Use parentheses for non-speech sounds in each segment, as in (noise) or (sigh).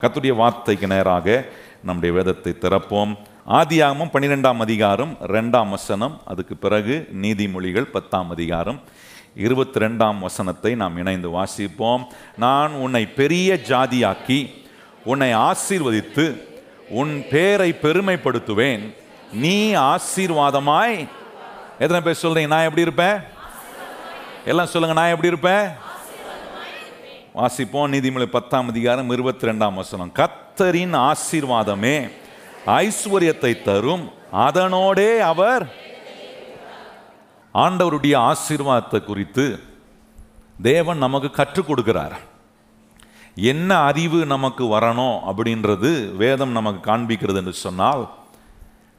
கத்துடைய வார்த்தைக்கு நேராக நம்முடைய வேதத்தை திறப்போம். ஆதியாகமும் பன்னிரெண்டாம் அதிகாரம் ரெண்டாம் வசனம் அதுக்கு பிறகு நீதிமொழிகள் பத்தாம் அதிகாரம். இருபத்தி ரெண்டாம் வசனத்தை நாம் இணைந்து வாசிப்போம். நான் உன்னை பெரிய ஜாதியாக்கி உன்னை ஆசீர்வதித்து உன் பேரை பெருமைப்படுத்துவேன். நீ ஆசீர்வாதமாய். எத்தனை பேர் சொல்றீங்க நான் எப்படி இருப்பேன்? எல்லாம் சொல்லுங்க நான் எப்படி இருப்பேன்? வாசிப்போம். நீதிமொழி பத்தாம் அதிகாரம் இருபத்தி ரெண்டாம் வசனம். கத்தரின் ஆசீர்வாதமே ஐஸ்வர்யத்தை தரும். அதனோடே அவர் ஆண்டவருடைய ஆசீர்வாதத்தை குறித்து தேவன் நமக்கு கற்றுக் கொடுக்கிறார். என்ன அறிவு நமக்கு வரணும் அப்படின்றது வேதம் நமக்கு காண்பிக்கிறது என்று சொன்னால்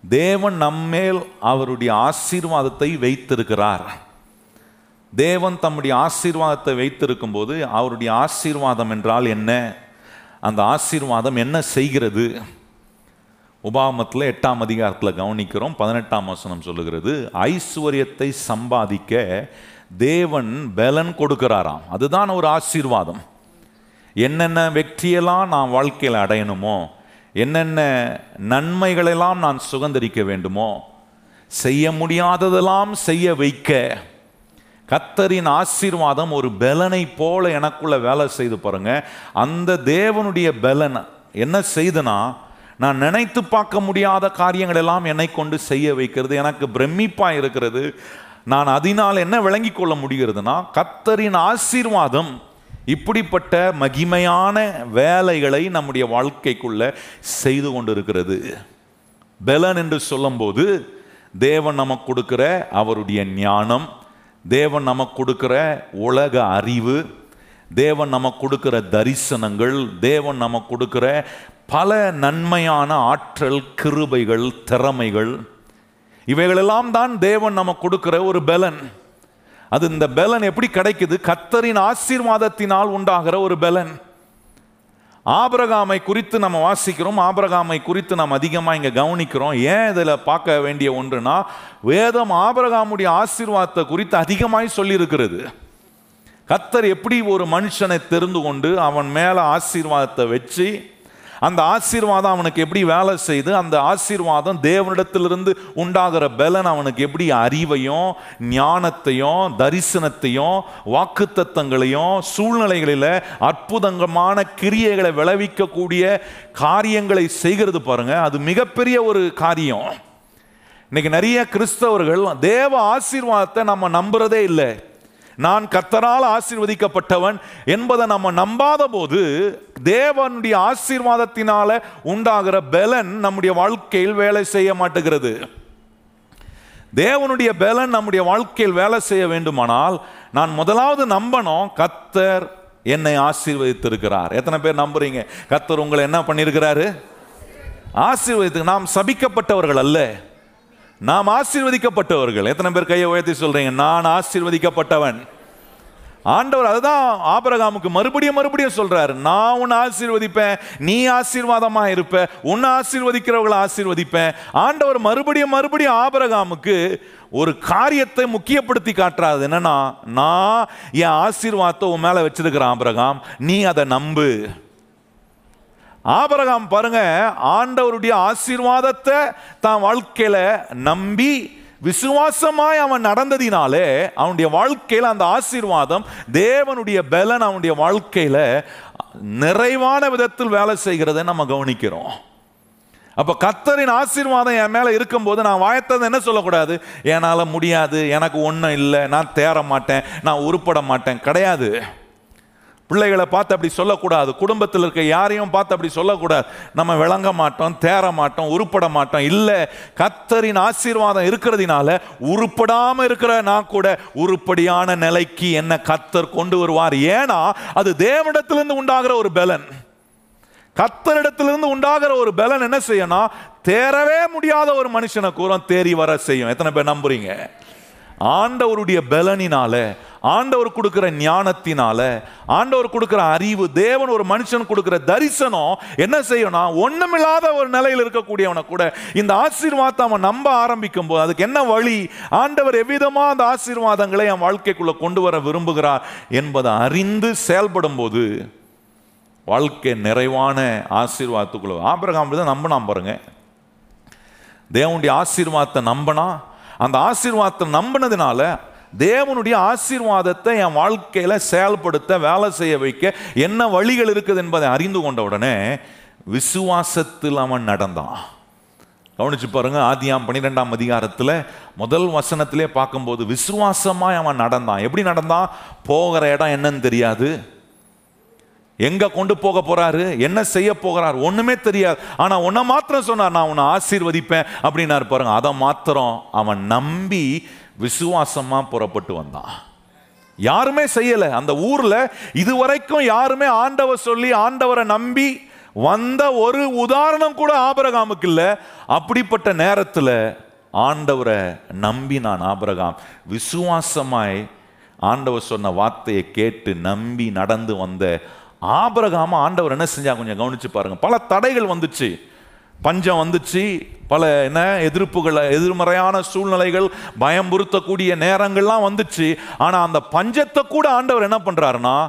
தேவன் நம்மேல் அவருடைய ஆசீர்வாதத்தை வைத்திருக்கிறார். தேவன் தம்முடைய ஆசீர்வாதத்தை வைத்திருக்கும் போது அவருடைய ஆசீர்வாதம் என்றால் என்ன? அந்த ஆசீர்வாதம் என்ன செய்கிறது? உபாமத்தில் எட்டாம் அதிகாரத்தில் கவனிக்கிறோம். பதினெட்டாம் வசனம் சொல்லுகிறது ஐஸ்வர்யத்தை சம்பாதிக்க தேவன் பலன் கொடுக்கிறாராம். அதுதான் ஒரு ஆசீர்வாதம். என்னென்ன வெற்றியெல்லாம் நான் வாழ்க்கையில் அடையணுமோ என்னென்ன நன்மைகளெல்லாம் நான் சுதந்திரிக்க வேண்டுமோ செய்ய முடியாததெல்லாம் செய்ய வைக்க கத்தரின் ஆசீர்வாதம் ஒரு பலனை போல எனக்குள்ள வேலை செய்து பாருங்க. அந்த தேவனுடைய பலன் என்ன செய்தனா நான் நினைத்து பார்க்க முடியாத காரியங்கள் எல்லாம் என்னை கொண்டு செய்ய வைக்கிறது எனக்கு பிரமிப்பாக இருக்கிறது. நான் அதனால் என்ன விளங்கி கொள்ள முடிகிறதுனா கத்தரின் ஆசீர்வாதம் இப்படிப்பட்ட மகிமையான வேலைகளை நம்முடைய வாழ்க்கைக்குள்ள செய்து கொண்டிருக்கிறது. பலன் என்று சொல்லும்போது தேவன் நமக்கு கொடுக்கிற அவருடைய ஞானம் தேவன் நமக்கு கொடுக்குற உலக அறிவு தேவன் நமக்கு கொடுக்குற தரிசனங்கள் தேவன் நமக்கு கொடுக்குற பல நன்மையான ஆற்றல் கிருபைகள் திறமைகள் இவைகளெல்லாம் தான் தேவன் நமக்கு கொடுக்குற ஒரு பலன். அது இந்த பலன் எப்படி கிடைக்குது? கத்தரின் ஆசீர்வாதத்தினால் உண்டாகிற ஒரு பலன். ஆபரகாமை குறித்து நம்ம வாசிக்கிறோம். ஆபரகாமை குறித்து நாம் அதிகமாக இங்கே கவனிக்கிறோம். ஏன் இதில் பார்க்க வேண்டிய ஒன்றுனா வேதம் ஆபரகாமுடைய ஆசீர்வாதத்தை குறித்து அதிகமாய் சொல்லியிருக்கிறது. கத்தர் எப்படி ஒரு மனுஷனை தெரிந்து கொண்டு அவன் மேலே ஆசீர்வாதத்தை வச்சு அந்த ஆசீர்வாதம் அவனுக்கு எப்படி வேலை செய்து அந்த ஆசீர்வாதம் தேவனிடத்திலிருந்து உண்டாகிற பலன் அவனுக்கு எப்படி அறிவையும் ஞானத்தையும் தரிசனத்தையும் வாக்குத்தத்தங்களையும் சூழ்நிலைகளில் அற்புதங்கமான கிரியைகளை விளைவிக்கக்கூடிய காரியங்களை செய்கிறது பாருங்க. அது மிகப்பெரிய ஒரு காரியம். இன்னைக்கு நிறைய கிறிஸ்தவர்கள் தேவ ஆசீர்வாதத்தை நம்ம நம்புறதே இல்லை. நான் கத்தரால் ஆசீர்வதிக்கப்பட்டவன் என்பதை நம்ம நம்பாத போது தேவனுடைய ஆசீர்வாதத்தினால உண்டாகிற பலன் நம்முடைய வாழ்க்கையில் வேலை செய்ய மாட்டுகிறது. தேவனுடைய பலன் நம்முடைய வாழ்க்கையில் வேலை செய்ய வேண்டுமானால் நான் முதலாவது நம்பணும் கத்தர் என்னை ஆசீர்வதித்திருக்கிறார். எத்தனை பேர் நம்புறீங்க? கத்தர் உங்களை என்ன பண்ணியிருக்கிறாரு? ஆசீர்வதித்து நாம் சபிக்கப்பட்டவர்கள் அல்ல. நாம் ஆசீர்வதிக்கப்பட்டவர்கள். எத்தனை பேர் கையை உயர்த்தி சொல்றீங்க? நான் ஆசீர்வதிக்கப்பட்டவன். ஆண்டவர் அதுதான் ஆபரகாமுக்கு மறுபடியும் மறுபடியும் சொல்றாரு. நான் உன்னை ஆசீர்வதிப்பேன் நீ ஆசீர்வாதமா இருப்ப உன்னை ஆசீர்வதிக்கிறவங்களை ஆசீர்வதிப்பேன். ஆண்டவர் மறுபடியும் மறுபடியும் ஆபரகாமுக்கு ஒரு காரியத்தை முக்கியப்படுத்தி காட்டுறாது என்னன்னா நான் என் ஆசீர்வாதத்தை உன் மேல வச்சிருக்கிறேன் ஆபரகாம் நீ அதை நம்பு. ஆபரகாம் பாருங்க ஆண்டவருடைய ஆசீர்வாதத்தை தான் வாழ்க்கையில நம்பி விசுவாசமாய் அவன் நடந்ததினாலே அவனுடைய வாழ்க்கையில் அந்த ஆசீர்வாதம் தேவனுடைய பலன் அவனுடைய வாழ்க்கையில் நிறைவான விதத்தில் வேலை செய்கிறதை நம்ம கவனிக்கிறோம். அப்போ கத்தரின் ஆசீர்வாதம் என் மேலே இருக்கும்போது நான் வாயத்தது என்ன சொல்லக்கூடாது? என்னால் முடியாது எனக்கு ஒன்றும் இல்லை நான் தேற மாட்டேன் நான் உருப்பட மாட்டேன் கிடையாது. பிள்ளைகளை பார்த்து அப்படி சொல்லக்கூடாது. குடும்பத்தில் இருக்க யாரையும் பார்த்து அப்படி சொல்லக்கூடாது. நம்ம விளங்க மாட்டோம் தேற மாட்டோம் உருப்பட மாட்டோம். இல்லை கத்தரின் ஆசீர்வாதம் இருக்கிறதுனால உருப்படாமல் இருக்கிற நான் கூட உருப்படியான நிலைக்கு என்ன கத்தர் கொண்டு வருவார். ஏன்னா அது தேவனிடத்திலிருந்து உண்டாகிற ஒரு பலன். கத்தரிடத்திலிருந்து உண்டாகிற ஒரு பலன் என்ன செய்யணும் தேரவே முடியாத ஒரு மனுஷனை கூறம் தேறி வர செய்யும். எத்தனை பேர் நம்புறீங்க? ஆண்டவருடைய பலனினால ஆண்டவர் கொடுக்கிற ஞானத்தினால ஆண்டவர் கொடுக்கிற அறிவு தேவன் ஒரு மனுஷன் கொடுக்கிற தரிசனம் என்ன செய்யணும் ஒண்ணுமில்லாத ஒரு நிலையில் இருக்கக்கூடியவனை கூட இந்த ஆசீர்வாதத்தை அவன் நம்ப ஆரம்பிக்கும் போது அதுக்கு என்ன வழி? ஆண்டவர் எவ்விதமா அந்த ஆசீர்வாதங்களை என் வாழ்க்கைக்குள்ள கொண்டு வர விரும்புகிறார் என்பதை அறிந்து செயல்படும் போது வாழ்க்கை நிறைவான ஆசீர்வாதத்துக்குள்ள ஆபிரகாம் தான் நம்பினான் பாருங்க. தேவனுடைய ஆசீர்வாதத்தை நம்பினா அந்த ஆசீர்வாதத்தை நம்பினதுனால தேவனுடைய ஆசீர்வாதத்தை என் வாழ்க்கையில் செயல்படுத்த வேலை செய்ய வைக்க என்ன வழிகள் இருக்குது என்பதை அறிந்து கொண்ட உடனே விசுவாசத்தில் அவன் நடந்தான். கவனிச்சு பாருங்க ஆதியாம் பன்னிரெண்டாம் அதிகாரத்தில் முதல் வசனத்திலே பார்க்கும்போது விசுவாசமாக அவன் நடந்தான். எப்படி நடந்தான்? போகிற இடம் என்னன்னு தெரியாது. எங்க கொண்டு போக போறாரு? என்ன செய்ய போகிறார்? ஒண்ணுமே தெரியாது. ஆனா உன்னை மாத்திரம் சொன்னார் நான் உன்னை ஆசீர்வதிப்பேன் அப்படின்னாரு பாருங்க. அதை மாத்திரம் அவன் நம்பி விசுவாசமா புறப்பட்டு வந்தான். யாருமே செய்யல. அந்த ஊர்ல இதுவரைக்கும் யாருமே ஆண்டவர் சொல்லி ஆண்டவரை நம்பி வந்த ஒரு உதாரணம் கூட ஆபரகாமுக்கு இல்லை. அப்படிப்பட்ட நேரத்தில் ஆண்டவரை நம்பி நான் ஆபரகாம். விசுவாசமாய் ஆண்டவர் சொன்ன வார்த்தையை கேட்டு நம்பி நடந்து வந்த ஆபரகாம ஆண்டவர் என்ன செஞ்சா கொஞ்சம் கவனிச்சு பாருங்க. பல தடைகள் வந்துச்சு. பஞ்சம் வந்துச்சு. பல என்ன எதிர்ப்புகள் எதிர்மறையான சூழ்நிலைகள் பயம்புறுத்தக்கூடிய நேரங்கள்லாம் வந்துச்சு. ஆனால் அந்த பஞ்சத்தை கூட ஆண்டவர் என்ன பண்ணுறாருன்னா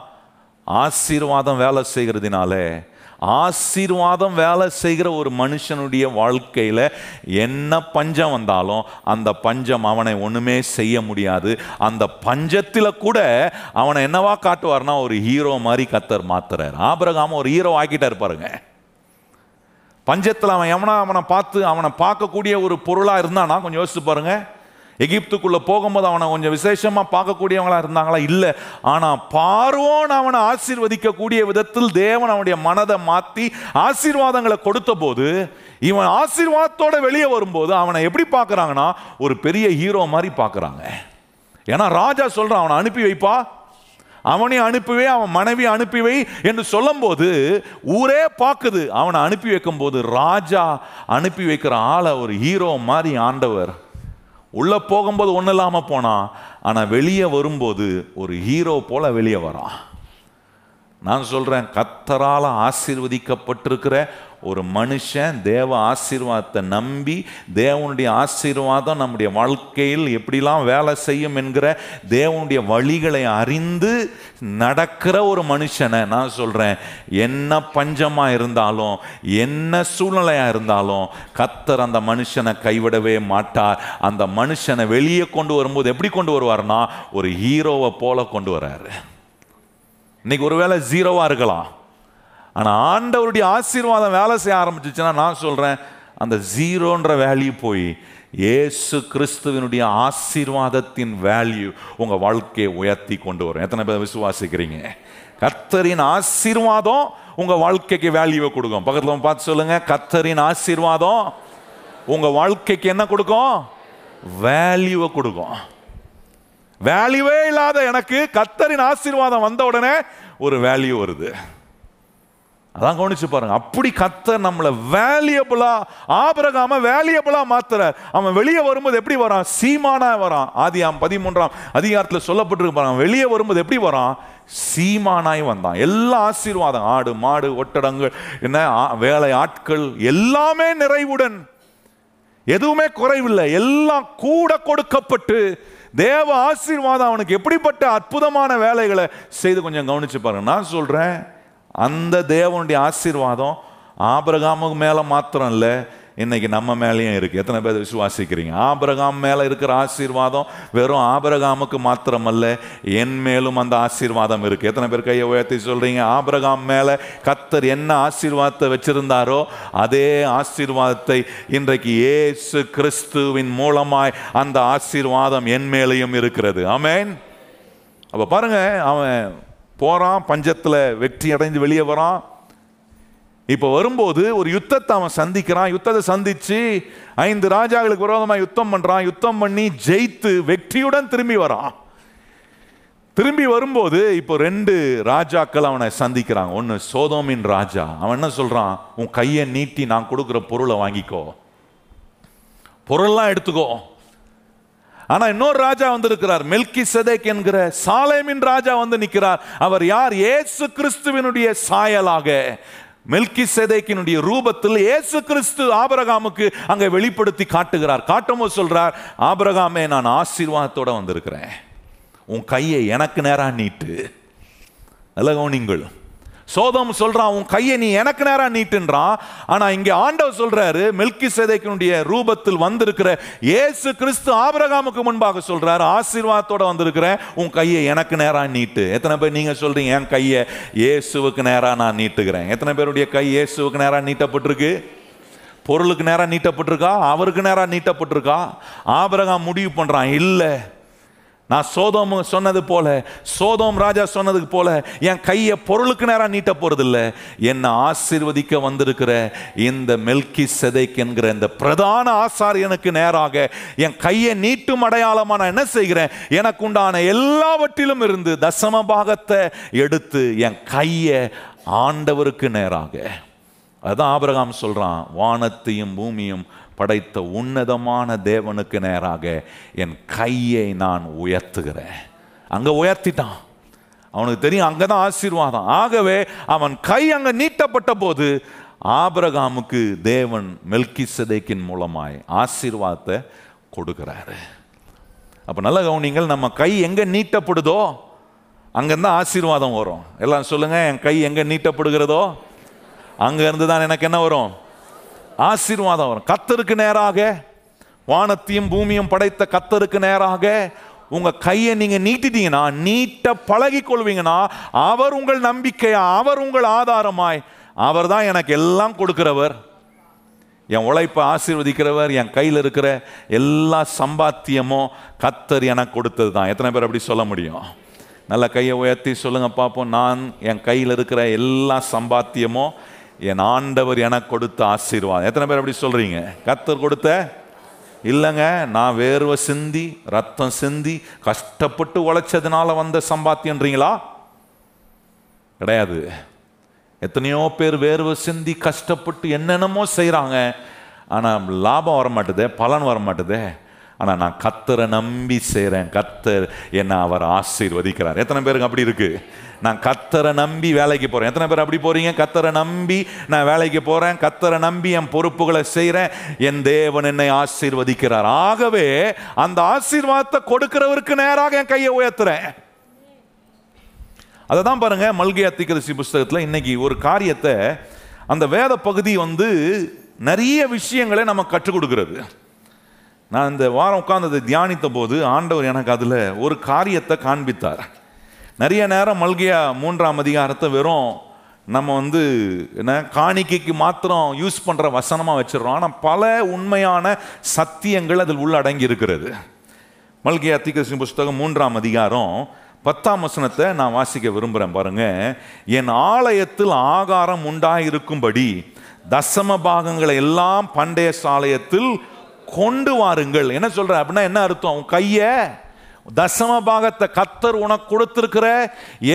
ஆசீர்வாதம் வேலை செய்கிறதுனால ஆசீர்வாதம் வேலை செய்கிற ஒரு மனுஷனுடைய வாழ்க்கையில் என்ன பஞ்சம் வந்தாலும் அந்த பஞ்சம் அவனை ஒன்றுமே செய்ய முடியாது. அந்த பஞ்சத்தில் கூட அவனை என்னவா காட்டுவார்னா ஒரு ஹீரோ மாதிரி கத்தர் மாத்துறாரு. ஆபரகாம ஒரு ஹீரோ ஆக்கிட்டார் பாருங்க. பஞ்சத்தில் அவன் எவனா அவனை பார்த்து அவனை பார்க்கக்கூடிய ஒரு பொருளாக இருந்தானா? கொஞ்சம் யோசிச்சு பாருங்கள் எகிப்துக்குள்ள போகும்போது அவனை கொஞ்சம் விசேஷமா பார்க்கக்கூடியவங்களா இருந்தாங்களா? இல்லை. ஆனா பார்வோன் அவனை ஆசீர்வதிக்கக்கூடிய விதத்தில் தேவன் அவனுடைய மனதை மாத்தி ஆசீர்வாதங்களை கொடுத்த போது இவன் ஆசீர்வாதத்தோட வெளியே வரும்போது அவனை எப்படி பார்க்கறாங்கன்னா ஒரு பெரிய ஹீரோ மாதிரி பார்க்கறாங்க. ஏன்னா ராஜா சொல்றான் அவனை அனுப்பி வைப்பா. அவனை அனுப்பிவை அவன் மனைவி அனுப்பிவை என்று சொல்லும்போது ஊரே பார்க்குது. அவனை அனுப்பி வைக்கும்போது ராஜா அனுப்பி வைக்கிற ஆளை ஒரு ஹீரோ மாதிரி ஆண்டவர் உள்ளே போகும்போது ஒன்றும் இல்லாமல் போனான் ஆனால் வெளியே வரும்போது ஒரு ஹீரோ போல் வெளியே வரான். நான் சொல்கிறேன் கத்தரால் ஆசீர்வதிக்கப்பட்டிருக்கிற ஒரு மனுஷன் தேவ ஆசீர்வாதத்தை நம்பி தேவனுடைய ஆசீர்வாதம் நம்முடைய வாழ்க்கையில் எப்படிலாம் வேலை செய்யும் என்கிற தேவனுடைய வழிகளை அறிந்து நடக்கிற ஒரு மனுஷனை நான் சொல்கிறேன் என்ன பஞ்சமாக இருந்தாலும் என்ன சூழ்நிலையாக இருந்தாலும் கத்தர் அந்த மனுஷனை கைவிடவே மாட்டார். அந்த மனுஷனை வெளியே கொண்டு வரும்போது எப்படி கொண்டு வருவார்னா ஒரு ஹீரோவை போல கொண்டு வர்றாரு. இன்னைக்கு ஒருவேளை ஜீரோவாக இருக்கலாம். ஆனால் ஆண்டவருடைய ஆசீர்வாதம் வேலை செய்ய ஆரம்பிச்சிச்சுன்னா நான் சொல்கிறேன் அந்த ஜீரோன்ற வேல்யூ போய் ஏசு கிறிஸ்துவனுடைய ஆசீர்வாதத்தின் வேல்யூ உங்கள் வாழ்க்கையை உயர்த்தி கொண்டு வரும். எத்தனை பேர் விசுவாசிக்கிறீங்க? கத்தரின் ஆசீர்வாதம் உங்கள் வாழ்க்கைக்கு வேல்யூவை கொடுக்கும். பக்கத்தில் பார்த்து சொல்லுங்கள் கத்தரின் ஆசீர்வாதம் உங்கள் வாழ்க்கைக்கு என்ன கொடுக்கும்? வேல்யூவை கொடுக்கும். வேல்யூவே இல்லாத எனக்கு கத்தரின் ஆசீர்வாதம் வந்த உடனே ஒரு வேல்யூ வருது. அதான் கவனிச்சு பாருங்க. அப்படி கத்த நம்மளை வேல்யூபிளா ஆபரகாம வேல்யூபிளா மாத்துறார். அவன் வெளியே வரும்போது எப்படி வரான்? சீமானா வரான். ஆதியாம் பதிமூன்றாம் அதிகாரத்தில் சொல்லப்பட்டிருக்கு பாருங்க. வெளியே வரும்போது எப்படி வரான்? சீமானாய் வந்தான். எல்லா ஆசீர்வாதம் ஆடு மாடு ஒட்டடங்கள் என்ன ஆ- வேலை ஆட்கள் எல்லாமே நிறைவுடன். எதுவுமே குறைவில்லை. எல்லாம் கூட கொடுக்கப்பட்டு தேவ ஆசீர்வாதம் அவனுக்கு எப்படிப்பட்ட அற்புதமான வேலைகளை செய்து கொஞ்சம் கவனிச்சு பாருங்க. நான் சொல்றேன் அந்த தேவனுடைய ஆசீர்வாதம் ஆபிரகாமுக்கு மேலே மாத்திரம் இல்லை இன்னைக்கு நம்ம மேலேயும் இருக்குது எத்தனை பேர் விசுவாசிக்கிறீங்க? ஆபிரகாம் மேலே இருக்கிற ஆசீர்வாதம் வெறும் ஆபிரகாமுக்கு மாத்திரமல்ல என் மேலும் அந்த ஆசீர்வாதம் இருக்குது எத்தனை பேர் கையை உயர்த்தி சொல்கிறீங்க ஆபிரகாம் மேலே கத்தர் என்ன ஆசீர்வாதத்தை வச்சிருந்தாரோ அதே ஆசீர்வாதத்தை இன்றைக்கு ஏசு கிறிஸ்துவின் மூலமாய் அந்த ஆசீர்வாதம் என் மேலேயும் இருக்கிறது. ஆமேன். அப்போ பாருங்க அவன் போறான் பஞ்சத்தில் வெற்றி அடைந்து வெளியே வரான். இப்போ வரும்போது ஒரு யுத்தத்தை அவன் சந்திக்கிறான். யுத்தத்தை சந்திச்சு ஐந்து ராஜாக்களுக்கு விரோதமாக யுத்தம் பண்றான். யுத்தம் பண்ணி ஜெயித்து வெற்றியுடன் திரும்பி வரான். திரும்பி வரும்போது இப்போ ரெண்டு ராஜாக்கள் அவனை சந்திக்கிறாங்க. ஒன்று சோதோமின் ராஜா. அவன் என்ன சொல்றான்? உன் கையை நீட்டி நான் கொடுக்குற பொருளை வாங்கிக்கோ. பொருள்லாம் எடுத்துக்கோ. ஆனா இன்னொரு ராஜா வந்திருக்கிறார் மெல்கி செதேக் என்கிற சாலேமின் ராஜா வந்து நிற்கிறார். அவர் யார்? ஏசு கிறிஸ்துவினுடைய சாயலாக. மெல்கி செதேக்கினுடைய ரூபத்தில் இயேசு கிறிஸ்து ஆபரகாமுக்கு அங்கே வெளிப்படுத்தி காட்டுகிறார். காட்டமோ சொல்றார் ஆபரகாமே நான் ஆசீர்வாதத்தோட வந்திருக்கிறேன். உன் கையை எனக்கு நேராக நீட்டு. நல்ல கவனிங்கள் சோதம் சொல்றான் உன் கையை நீ எனக்கு நேரா நீட்டுன்றான். ஆனா இங்க ஆண்டவர் சொல்றாரு மெல்கி சேதைக்கினுடைய ரூபத்தில் வந்திருக்கிற இயேசு கிறிஸ்து ஆபரகாமுக்கு முன்பாக சொல்றாரு ஆசீர்வாதத்தோட வந்திருக்கிற உன் கையை எனக்கு நேரா நீட்டு. எத்தனை பேர் நீங்க சொல்றீங்க என் கையை இயேசுவுக்கு நேரா நான் நீட்டுகிறேன். எத்தனை பேருடைய கை இயேசுவுக்கு நேரா நீட்டப்பட்டிருக்கு? பொருளுக்கு நேரா நீட்டப்பட்டிருக்கா? அவருக்கு நேரா நீட்டப்பட்டிருக்கா? ஆபரகாம் முடிவு பண்றான் இல்லை நான் சோதோம் சொன்னது போல சோதோம் ராஜா சொன்னதுக்கு போல என் கையை பொருளுக்கு நேரம் நீட்ட போறதில்ல. என்னை ஆசீர்வதிக்க வந்திருக்கிற இந்த மெல்கி செதைக் என்கிற இந்த பிரதான ஆசாரியனுக்கு நேராக என் கையை நீட்டும் அடையாளமா நான் என்ன செய்கிறேன்? எனக்கு உண்டான எல்லாவற்றிலும் இருந்து தசம பாகத்தை எடுத்து என் கையை ஆண்டவருக்கு நேராக. அதான் ஆபிரகாம் சொல்றான் வானத்தையும் பூமியும் படைத்த உன்னதமான தேவனுக்கு நேராக என் கையை நான் உயர்த்துகிறேன். அங்கே உயர்த்திட்டான். அவனுக்கு தெரியும் அங்கே தான் ஆசீர்வாதம். ஆகவே அவன் கை அங்கே நீட்டப்பட்ட போது ஆபரகாமுக்கு தேவன் மெல்கி மூலமாய் ஆசீர்வாதத்தை கொடுக்குறாரு. அப்போ நல்ல கவனிங்கள் நம்ம கை எங்கே நீட்டப்படுதோ அங்கேருந்து ஆசீர்வாதம் வரும். எல்லாம் சொல்லுங்கள் என் கை எங்கே நீட்டப்படுகிறதோ அங்கேருந்து தான் எனக்கு என்ன வரும்? ஆசீர்வாதம் வரும். கத்தருக்கு நேராக வானத்தையும் பூமியும் படைத்த கத்தருக்கு நேராக உங்க கையை நீங்க நீட்டிட்டீங்கன்னா நீட்ட பழகி கொள்வீங்கன்னா அவர் உங்கள் நம்பிக்கையா அவர் உங்கள் ஆதாரமாய் அவர் தான் எனக்கு எல்லாம் கொடுக்கிறவர். என் உழைப்பை ஆசீர்வதிக்கிறவர் என் கையில் இருக்கிற எல்லா சம்பாத்தியமும் கத்தர் எனக்கு கொடுத்தது தான். எத்தனை பேர் அப்படி சொல்ல முடியும்? நல்ல கையை உயர்த்தி சொல்லுங்க பார்ப்போம் நான் என் கையில் இருக்கிற எல்லா சம்பாத்தியமும் என் ஆண்டவர் எனக்கு கொடுத்த ஆசீர்வாதம். எத்தனை பேர் அப்படி சொல்றீங்க? கத்தர் கொடுத்த? இல்லைங்க நான் வேர்வை சிந்தி ரத்தம் சிந்தி கஷ்டப்பட்டு உழைச்சதுனால வந்த சம்பாத்தியன்றீங்களா? கிடையாது. எத்தனையோ பேர் வேர்வை சிந்தி கஷ்டப்பட்டு என்னென்னமோ செய்கிறாங்க ஆனால் லாபம் வர மாட்டுதே பலன் வர மாட்டுதே ஆனால் நான் கத்தரை நம்பி செய்கிறேன் கத்தர் என்னை அவர் ஆசீர்வதிக்கிறார். எத்தனை பேருக்கு அப்படி இருக்குது நான் கத்தரை நம்பி வேலைக்கு போகிறேன் எத்தனை பேர் அப்படி போகிறீங்க கத்தரை நம்பி நான் வேலைக்கு போகிறேன் கத்தரை நம்பி என் பொறுப்புகளை செய்கிறேன் என் தேவன் என்னை ஆசீர்வதிக்கிறார். ஆகவே அந்த ஆசீர்வாதத்தை கொடுக்கிறவருக்கு நேராக என் கையை உயர்த்துறேன். அதை தான் பாருங்கள் மல்கை அத்திகரிசி புஸ்தகத்தில் இன்னைக்கு ஒரு காரியத்தை அந்த வேத பகுதி வந்து நிறைய விஷயங்களை நம்ம கற்றுக் கொடுக்கிறது. நான் இந்த வாரம் உட்கார்ந்ததை தியானித்த போது ஆண்டவர் எனக்கு அதில் ஒரு காரியத்தை காண்பித்தார். நிறைய நேரம் மல்கையா மூன்றாம் அதிகாரத்தை வெறும் நம்ம வந்து என்ன காணிக்கைக்கு மாத்திரம் யூஸ் பண்ணுற வசனமாக வச்சிடறோம். ஆனால் பல உண்மையான சத்தியங்கள் அதில் உள்ளடங்கி இருக்கிறது. மல்கையா திகிருஷ்ண புஸ்தகம் மூன்றாம் அதிகாரம் பத்தாம் வசனத்தை நான் வாசிக்க விரும்புகிறேன் பாருங்க. என் ஆலயத்தில் ஆகாரம் உண்டாயிருக்கும்படி தசம பாகங்களை எல்லாம் பண்டைய சாலயத்தில் கொண்டு வாருங்கள். என்ன சொல்ற? அப்படின்னா என்ன அர்த்தம்? உன் கைய தசம பாகத்தை கத்தர் உனக்கு கொடுத்திருக்கிற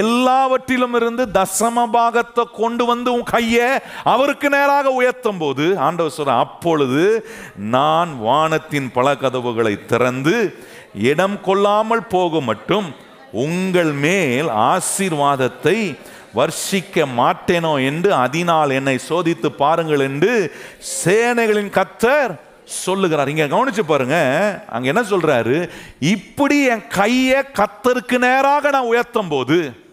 எல்லாவற்றிலும் இருந்து தசம பாகத்தை கொண்டு வந்து உன் கைய அவருக்கு நேராக உயர்த்தும் போது ஆண்டவர் சொல்ற அப்பொழுது நான் வானத்தின் பல கதவுகளை திறந்து இடம் கொள்ளாமல் போக மட்டும் உங்கள் மேல் ஆசீர்வாதத்தை வர்ஷிக்க மாட்டேனோ என்று அதனால் என்னை சோதித்து பாருங்கள் என்று சேனைகளின் கத்தர் சொல்லுகிறார். இங்க கவனிச்சு பாருங்க. அங்க என்ன சொல்றாரு? இப்படி என் கையை கத்தருக்கு நேராக நான் உயர்த்தும் போது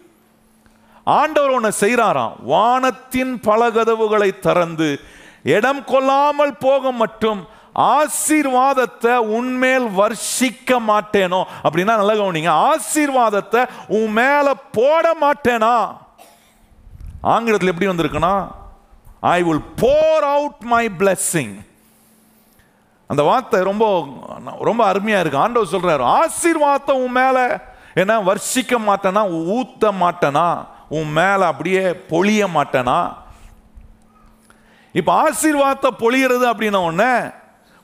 ஆண்டவர் ஒன்று செய்கிறாராம் வானத்தின் பல கதவுகளை திறந்து இடம் கொள்ளாமல் போக மட்டும் ஆசீர்வாதத்தை உன்மேல் வர்ஷிக்க மாட்டேனோ? அப்படின்னா நல்லா கவனிங்க. ஆசீர்வாதத்தை உன் மேல போட மாட்டேனா? ஆங்கிலத்தில் எப்படி வந்திருக்குன்னா I will pour out my blessing அந்த வார்த்தை ரொம்ப ரொம்ப அருமையா இருக்கு. ஆண்டவர் சொல்றாரு ஆசீர்வாதத்தை உன் மேல என்ன வர்ஷிக்க மாட்டேனா ஊத்த மாட்டேனா உன் மேல அப்படியே பொழிய மாட்டேனா? இப்ப ஆசீர்வாதத்தை பொழியறது அப்படின்ன உடனே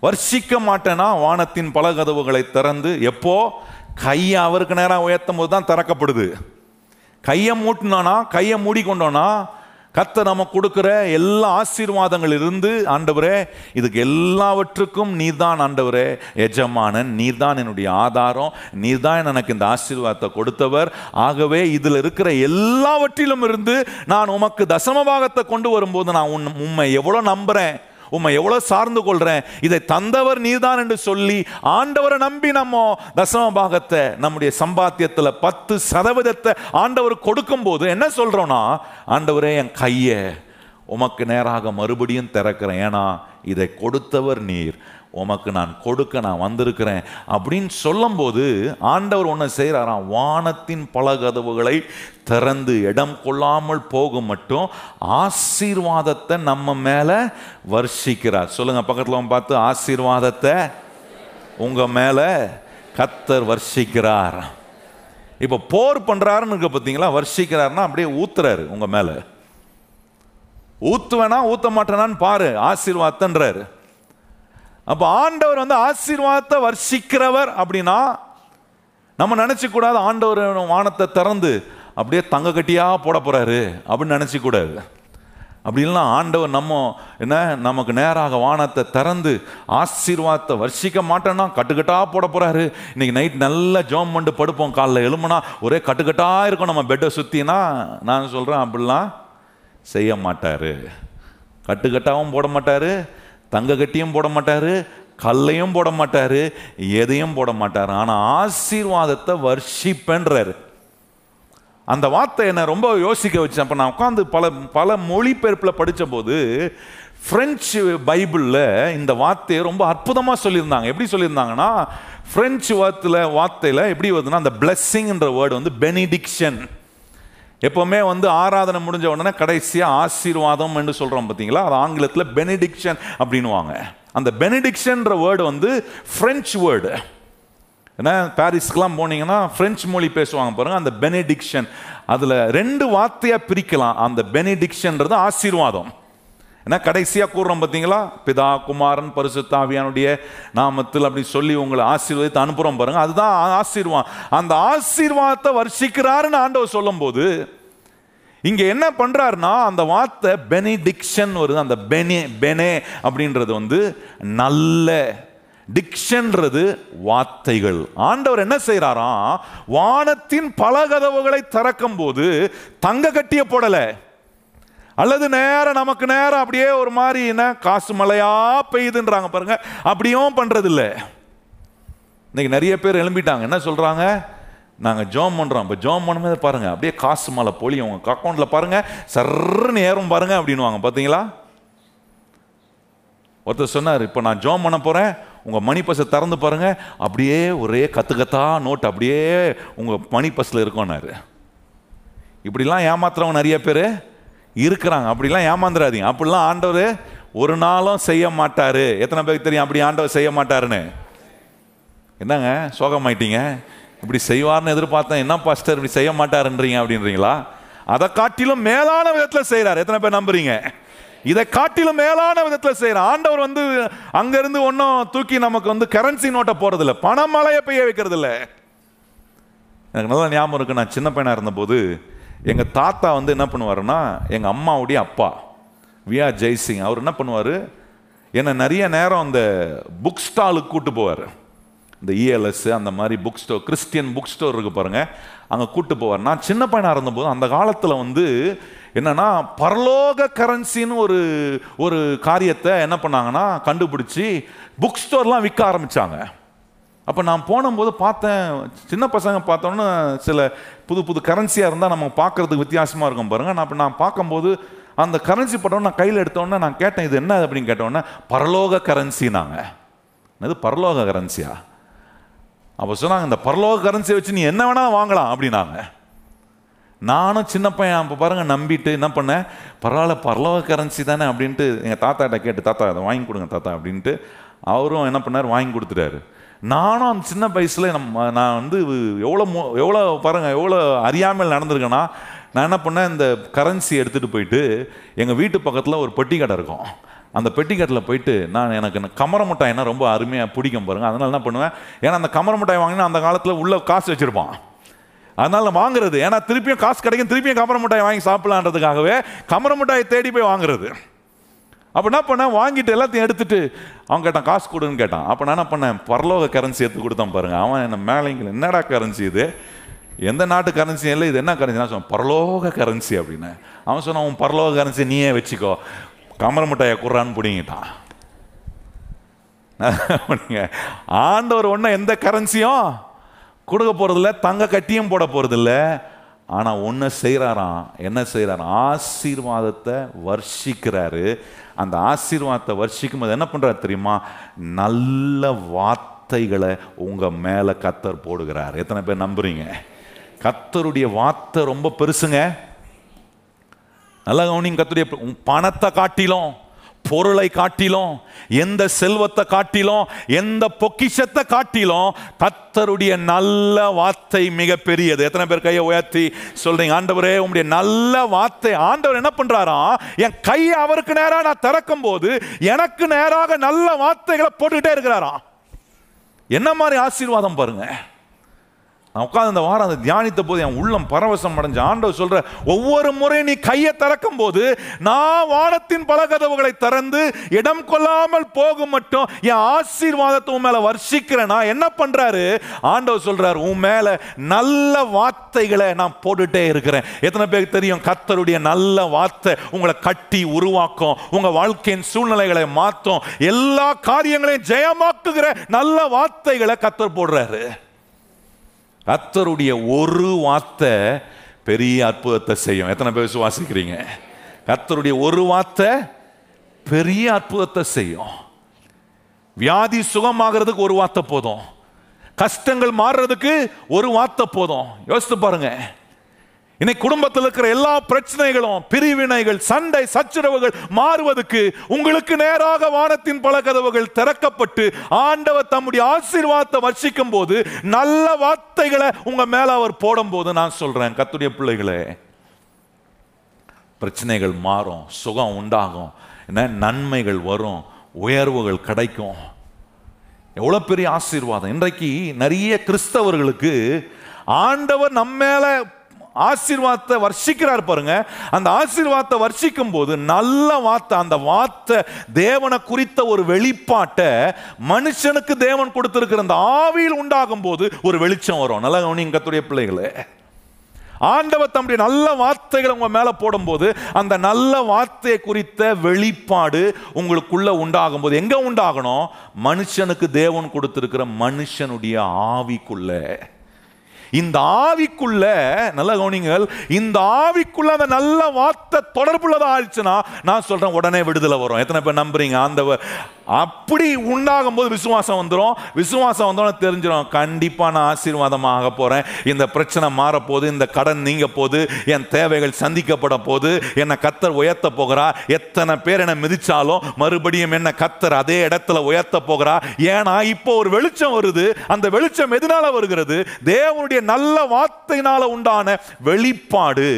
வர்ஷிக்க மாட்டேனா வானத்தின் பல கதவுகளை திறந்து எப்போ? கையை அவருக்கு நேராக உயர்த்தும் போது தான் திறக்கப்படுது. கையை மூட்டினோன்னா கையை மூடிக்கொண்டோனா கத்த நம்ம கொடுக்குற எல்லா ஆசீர்வாதங்கள் இருந்து ஆண்டவரே இதுக்கு எல்லாவற்றுக்கும் நீர்தான் ஆண்டவரே. எஜமானன் நீர்தான் என்னுடைய ஆதாரம் நீர்தான் எனக்கு இந்த ஆசீர்வாதத்தை கொடுத்தவர். ஆகவே இதில் இருக்கிற எல்லாவற்றிலும் இருந்து நான் உமக்கு தசமபாகத்தை கொண்டு வரும்போது நான் உன் உண்மை எவ்வளோ நம்புகிறேன் உம்மை எவ்வளவு சார்ந்து கொள்றேன். இதை தந்தவர் நீர்தான் என்று சொல்லி ஆண்டவரை நம்பி நம்ம. தசம பாகத்தை நம்முடைய சம்பாத்தியத்துல பத்து சதவீதத்தை ஆண்டவர் கொடுக்கும் போது என்ன சொல்றோம்னா ஆண்டவரே என் கையை உமக்கு நேராக மறுபடியும் திறக்கிறேன். ஏன்னா இதை கொடுத்தவர் நீர். உமக்கு நான் கொடுக்க நான் வந்திருக்கிறேன். அப்படின்னு சொல்லும்போது ஆண்டவர் ஒன்று செய்கிறாராம் வானத்தின் பல கதவுகளை திறந்து இடம் கொள்ளாமல் போக மட்டும் ஆசீர்வாதத்தை நம்ம மேலே வர்ஷிக்கிறார். சொல்லுங்கள் பக்கத்தில் பார்த்து ஆசீர்வாதத்தை உங்கள் மேலே கத்தர் வர்ஷிக்கிறார் இப்போ போர் பண்ணுறாருன்னு இருக்க பார்த்தீங்களா வர்ஷிக்கிறாருன்னா அப்படியே ஊத்துறாரு உங்கள் மேலே. ஊத்துவேனா ஊத்த மாட்டேனான்னு பாரு ஆசீர்வாதன்றாரு அப்போ ஆண்டவர் வந்து ஆசீர்வாதத்தை வர்ஷிக்கிறவர் அப்படின்னா நம்ம நினச்சிக்கூடாது ஆண்டவர் வானத்தை திறந்து அப்படியே தங்க கட்டியாக போட போகிறாரு அப்படின்னு நினச்சிக்கூடாது. அப்படி இல்லைன்னா ஆண்டவர் நம்ம என்ன நமக்கு நேராக வானத்தை திறந்து ஆசீர்வாதத்தை வர்ஷிக்க மாட்டேன்னா கட்டுக்கட்டாக போட போகிறாரு இன்றைக்கி நைட் நல்லா ஜோம் பண்ணிட்டு படுப்போம் காலைல எழும்புனா ஒரே கட்டுக்கட்டாக இருக்கும் நம்ம பெட்டை சுற்றினா நான் சொல்கிறேன் அப்படிலாம் செய்ய மாட்டார் கட்டுக்கட்டாகவும் போட மாட்டார் தங்க கட்டியும் போட மாட்டார் கல்லையும் போட மாட்டார் எதையும் போட மாட்டார் ஆனால் ஆசீர்வாதத்தை வர்ஷிப்பேன்றார். அந்த வார்த்தை என்னை ரொம்ப யோசிக்க வச்சேன் அப்போ நான் உட்காந்து பல பல மொழிபெயர்ப்பில் படித்தபோது ஃப்ரெஞ்சு பைபிளில் இந்த வார்த்தையை ரொம்ப அற்புதமாக சொல்லியிருந்தாங்க. எப்படி சொல்லியிருந்தாங்கன்னா ஃப்ரெஞ்சு வார்த்தையில் வார்த்தையில் எப்படி வருதுன்னா அந்த பிளெஸ்ஸிங்ன்ற வேர்டு வந்து பெனிடிக்ஷன் எப்போவுமே வந்து ஆராதனை முடிஞ்ச உடனே கடைசியாக ஆசீர்வாதம் என்று சொல்கிறோம் பார்த்தீங்களா அது ஆங்கிலத்தில் பெனிடிக்ஷன் அப்படின்வாங்க அந்த பெனிடிக்ஷன்ற வேர்டு வந்து ஃப்ரெஞ்சு வேர்டு ஏன்னா பாரிஸ்க்கெலாம் போனீங்கன்னா ஃப்ரெஞ்சு மொழி பேசுவாங்க பாருங்கள் அந்த பெனிடிக்ஷன் அதில் ரெண்டு வார்த்தையாக பிரிக்கலாம். அந்த பெனிடிக்ஷன்றது ஆசீர்வாதம். ஏன்னா கடைசியாக கூறுறோம் பார்த்தீங்களா பிதா குமாரன் பரிசுத்தாவியானுடைய நாமத்தில் அப்படி சொல்லி உங்களை ஆசீர்வதித்து அனுப்புகிறோம் பாருங்க. அதுதான் ஆசீர்வாதம். அந்த ஆசீர்வாதத்தை வர்ஷிக்கிறாருன்னு ஆண்டவர் சொல்லும்போது இங்கே என்ன பண்ணுறாருன்னா அந்த வார்த்தை பெனிடிக்ஷன் வருது. அந்த பெனே பெனே அப்படின்றது வந்து நல்ல டிக்ஷன்றது வார்த்தைகள். ஆண்டவர் என்ன செய்கிறாராம் வானத்தின் பல கதவுகளை திறக்கும் போது தங்க கட்டிய போடலை. அல்லது நேரம் நமக்கு நேரம் அப்படியே ஒரு மாதிரி என்ன காசு மழையா பெய்யுதுன்றாங்க பாருங்க. அப்படியும் பண்றது இல்லை இன்னைக்கு நிறைய பேர் எழும்பிட்டாங்க. என்ன சொல்றாங்க? நாங்கள் ஜோம் பண்ணுறோம் இப்போ ஜோம் பண்ணும்போது பாருங்க அப்படியே காசு மலை பொழியும். உங்கள் அக்கௌண்ட்டில் பாருங்க சர்ன்னு ஏறும் பாருங்க அப்படின்வாங்க பார்த்தீங்களா ஒருத்தர் சொன்னார் இப்போ நான் ஜோம் பண்ண போகிறேன் உங்கள் மணி பஸ்ஸை திறந்து பாருங்க. அப்படியே ஒரே கத்து கத்தா நோட் அப்படியே உங்கள் மணி பஸ்ஸில் இருக்கோன்னாரு இப்படிலாம் ஏமாத்துறவங்க நிறைய பேர். இருக்கிறாங்க. அப்படிலாம் ஏமாந்துடாதீங்க அப்படிலாம் ஆண்டவர் ஒரு நாளும் செய்ய மாட்டார். எத்தனை பேருக்கு தெரியும் அப்படி ஆண்டவர் செய்ய மாட்டாருன்னு? என்னங்க? சோகமாயிட்டீங்க. இப்படி செய்வார்னு எதிர்பார்த்தேன். என்ன பாஸ்டர் இப்படி செய்ய மாட்டாருன்றீங்க அப்படின்றீங்களா? அதை காட்டிலும் மேலான விதத்தில் செய்கிறார் எத்தனை பேர் நம்புறீங்க? இதை காட்டிலும் மேலான விதத்தில் செய்கிறார் ஆண்டவர் வந்து அங்கேருந்து ஒன்றும் தூக்கி நமக்கு வந்து கரன்சி நோட்டை போறதில்ல பணமழையை பெய்ய வைக்கிறது இல்லை எனக்கு நல்லா ஞாபகம் இருக்கு. நான் சின்ன பையனாக இருந்தபோது எங்கள் தாத்தா வந்து என்ன பண்ணுவாருன்னா எங்கள் அம்மாவுடைய அப்பா வியா ஜெய்சிங் அவர் என்ன பண்ணுவார் என்னை நிறைய நேரம் அந்த புக் ஸ்டாலுக்கு கூட்டு போவார். இந்த இஎல்எஸ் அந்த மாதிரி book store Christian book store இருக்கு பாருங்க அங்கே கூட்டு போவார். நான் சின்ன பையனாக இருந்தபோது அந்த காலத்தில் வந்து என்னன்னா பரலோக கரன்சின்னு ஒரு ஒரு காரியத்தை என்ன பண்ணாங்கன்னா கண்டுபிடிச்சி புக் ஸ்டோர்லாம் விற்க ஆரம்பிச்சாங்க. அப்போ நான் போனபோது பார்த்தேன் சின்ன பசங்க பார்த்தோன்னா சில புது புது கரன்சியாக இருந்தால் நம்ம பார்க்கறதுக்கு வித்தியாசமாக இருக்கும் பாருங்கள் நான் அப்போ நான் பார்க்கும்போது அந்த கரன்சி படம் நான் கையில் எடுத்தோன்னே நான் கேட்டேன் இது என்ன அப்படின்னு? கேட்டோன்னே பரலோக கரன்சினாங்க இது பரலோக கரன்சியா அப்போ சொன்னாங்க இந்த பரலோக கரன்சியை வச்சு நீ என்ன வேணால் வாங்கலாம் அப்படின்னாங்க. நானும் சின்ன பையன் அப்போ பாருங்கள் நம்பிட்டு என்ன பண்ணேன் பரவாயில்ல பரலோக கரன்சி தானே அப்படின்ட்டு எங்கள் தாத்தாட்ட கேட்டு தாத்தா அதை வாங்கி கொடுங்க தாத்தா அப்படின்ட்டு அவரும் என்ன பண்ணார் வாங்கி கொடுத்துட்டாரு. நானும் அந்த சின்ன வயசில் நம்ம நான் வந்து எவ்வளோ மோ எவ்வளோ பாருங்கள் எவ்வளோ அறியாமல் நடந்திருக்கேன்னா நான் என்ன பண்ணேன் இந்த கரன்சி எடுத்துகிட்டு போயிட்டு எங்கள் வீட்டு பக்கத்தில் ஒரு பெட்டி கடை இருக்கும். அந்த பெட்டி கடையில் போயிட்டு நான் எனக்கு கமர மிட்டாய்னா ரொம்ப அருமையாக பிடிக்கும் பாருங்கள் அதனால என்ன பண்ணுவேன் ஏன்னா அந்த கமர மிட்டாய் வாங்கினா அந்த காலத்தில் உள்ளே காசு வச்சுருப்பான். அதனால் வாங்குறது ஏன்னா திருப்பியும் காசு கிடைக்கும் திருப்பியும் கமர மிட்டாய் வாங்கி சாப்பிட்லான்றதுக்காகவே கமர மிட்டாயை தேடி போய் வாங்குறது. அப்போ என்ன பண்ணேன் வாங்கிட்டு எல்லாத்தையும் எடுத்துட்டு அவன் கேட்டான் காசு கொடுன்னு கேட்டான். அப்போ நான் என்ன பண்ணேன் பரலோக கரன்சி எடுத்து கொடுத்தான் பாருங்க. அவன் என்ன மேலேங்கில் என்னடா கரன்சி இது? எந்த நாட்டு கரன்சி இல்லை இது என்ன கரன்சி நான் சொன்னேன் பரலோக கரன்சி அப்படின்னு. அவன் சொன்னான் உன் பரலோக கரன்சி நீயே வச்சுக்கோ. கமர மிட்டாயை குர்றான்னு பிடிங்கிட்டான். ஆண்டவர் ஒன்றும் எந்த கரன்சியும் கொடுக்க போகிறதில்ல தங்க கட்டியும் போட போகிறதில்ல ஆனால் ஒன்று செய்கிறாராம் என்ன செய்கிறாராம் ஆசீர்வாதத்தை வர்ஷிக்கிறாரு. அந்த ஆசீர்வாதத்தை வர்ஷிக்கும் போது என்ன பண்ணுறார் தெரியுமா? நல்ல வார்த்தைகளை உங்கள் மேலே கத்தர் போடுகிறார். எத்தனை பேர் நம்புறீங்க? கத்தருடைய வார்த்தை ரொம்ப பெருசுங்க. நல்லா கவனிங்க கத்துடைய பணத்தை காட்டிலும் பொருளை காட்டிலும் எந்த செல்வத்தை காட்டிலும் எந்த பொக்கிஷத்தை காட்டிலும் கத்தருடைய நல்ல வார்த்தை மிக பெரியது எத்தனை பேர் கையை உயர்த்தி சொல்றீங்க? ஆண்டவரே உங்களுடைய நல்ல வார்த்தை. ஆண்டவர் என்ன பண்றாராம் என் கையை அவருக்கு நேராக நான் திறக்கும் போது எனக்கு நேராக நல்ல வார்த்தைகளை போட்டுக்கிட்டே இருக்கிறாராம் என்ன மாதிரி ஆசீர்வாதம் பாருங்கள் நான் உட்காந்து இந்த வாரம் அதை தியானித்த போது என் உள்ளம் பரவசம் அடைஞ்ச ஆண்டவர் சொல்ற ஒவ்வொரு முறை நீ கையை திறக்கும் போது நான் வானத்தின் பல கதவுகளை திறந்து இடம் கொள்ளாமல் போகும் மட்டும் என் ஆசீர்வாதத்தை உன் மேல வர்ஷிக்கிறேன்? நான் என்ன பண்றாரு? ஆண்டவர் சொல்றாரு உன் மேல நல்ல வார்த்தைகளை நான் போட்டுட்டே இருக்கிறேன். எத்தனை பேருக்கு தெரியும்? கத்தருடைய நல்ல வார்த்தை உங்களை கட்டி உருவாக்கும் உங்க வாழ்க்கையின் சூழ்நிலைகளை மாற்றும் எல்லா காரியங்களையும் ஜெயமாக்குகிற நல்ல வார்த்தைகளை கத்தர் போடுறாரு. கத்தருடைய ஒரு வார்த்தை பெரிய அற்புதத்தை செய்யும். எத்தனை பேர் விசுவாசிக்கிறீங்க? கத்தருடைய ஒரு வார்த்தை பெரிய அற்புதத்தை செய்யும். வியாதி சுகமாகிறதுக்கு ஒரு வார்த்தை போதும். கஷ்டங்கள் மாறுறதுக்கு ஒரு வார்த்தை போதும். யோசித்து பாருங்க. இன்னைக்கு குடும்பத்தில் இருக்கிற எல்லா பிரச்சனைகளும் பிரிவினைகள் சண்டை சச்சரவுகள் மாறுவதற்கு உங்களுக்கு நேராக வானத்தின் பல கதவுகள் திறக்கப்பட்டு ஆண்டவர் தம்முடைய ஆசீர்வாதத்தை வர்ஷிக்கும் போது நல்ல வார்த்தைகளை உங்க மேல அவர் போடும் போது நான் சொல்றேன். கத்துடைய பிள்ளைகளே பிரச்சனைகள் மாறும் சுகம் உண்டாகும். என்ன? நன்மைகள் வரும் உயர்வுகள் கிடைக்கும். எவ்வளோ பெரிய ஆசீர்வாதம். இன்றைக்கு நிறைய கிறிஸ்தவர்களுக்கு ஆண்டவர் நம்ம மேல ஆசீர்வாதத்தை வர்ஷிக்கிறார் பாருங்க. அந்த ஆசீர்வாதத்தை வர்ஷிக்கும் போது நல்ல வார்த்தை அந்த வார்த்தை தேவனை குறித்த ஒரு வெளிப்பாட்டை மனுஷனுக்கு தேவன் கொடுத்திருக்கிற அந்த ஆவியில் உண்டாகும் போது ஒரு வெளிச்சம் வரும். நல்லா கவனிங்க கத்துடைய பிள்ளைகளே. ஆண்டவர் தம்முடைய நல்ல வார்த்தைகளை உங்க மேல போடும்போது அந்த நல்ல வார்த்தையை குறித்த வெளிப்பாடு உங்களுக்குள்ள உண்டாகும் போது எங்க உண்டாகணும்? மனுஷனுக்கு தேவன் கொடுத்திருக்கிற மனுஷனுடைய ஆவிக்குள்ள. இந்த ஆவிக்குள்ள நல்ல கவனிங்கள் இந்த ஆவிக்குள்ள அந்த நல்ல வார்த்தை தொடர்புள்ளதா ஆயிடுச்சுன்னா நான் சொல்றேன் உடனே விடுதலை வரும். எத்தனை பேர் நம்புறீங்க? ஆண்டவர் அப்படி உண்டாகும் போது விசுவாசம் வந்துடும் விசுவாசம் வந்தோன்னு தெரிஞ்சிடும் கண்டிப்பா நான் ஆசீர்வாதமாக போறேன். இந்த பிரச்சனை மாறப்போகுது இந்த கடன் நீங்க போது என் தேவைகள் சந்திக்கப்பட போது என்னை கத்தர் உயர்த்த போகிறா எத்தனை பேர் என்னை மிதிச்சாலும் மறுபடியும் என்ன கத்தர் அதே இடத்துல உயர்த்த போகிறா. ஏன்னா இப்போ ஒரு வெளிச்சம் வருது அந்த வெளிச்சம் எதனால வருகிறது? தேவனுடைய நல்ல வார்த்தையினால உண்டான வெளிப்பாடு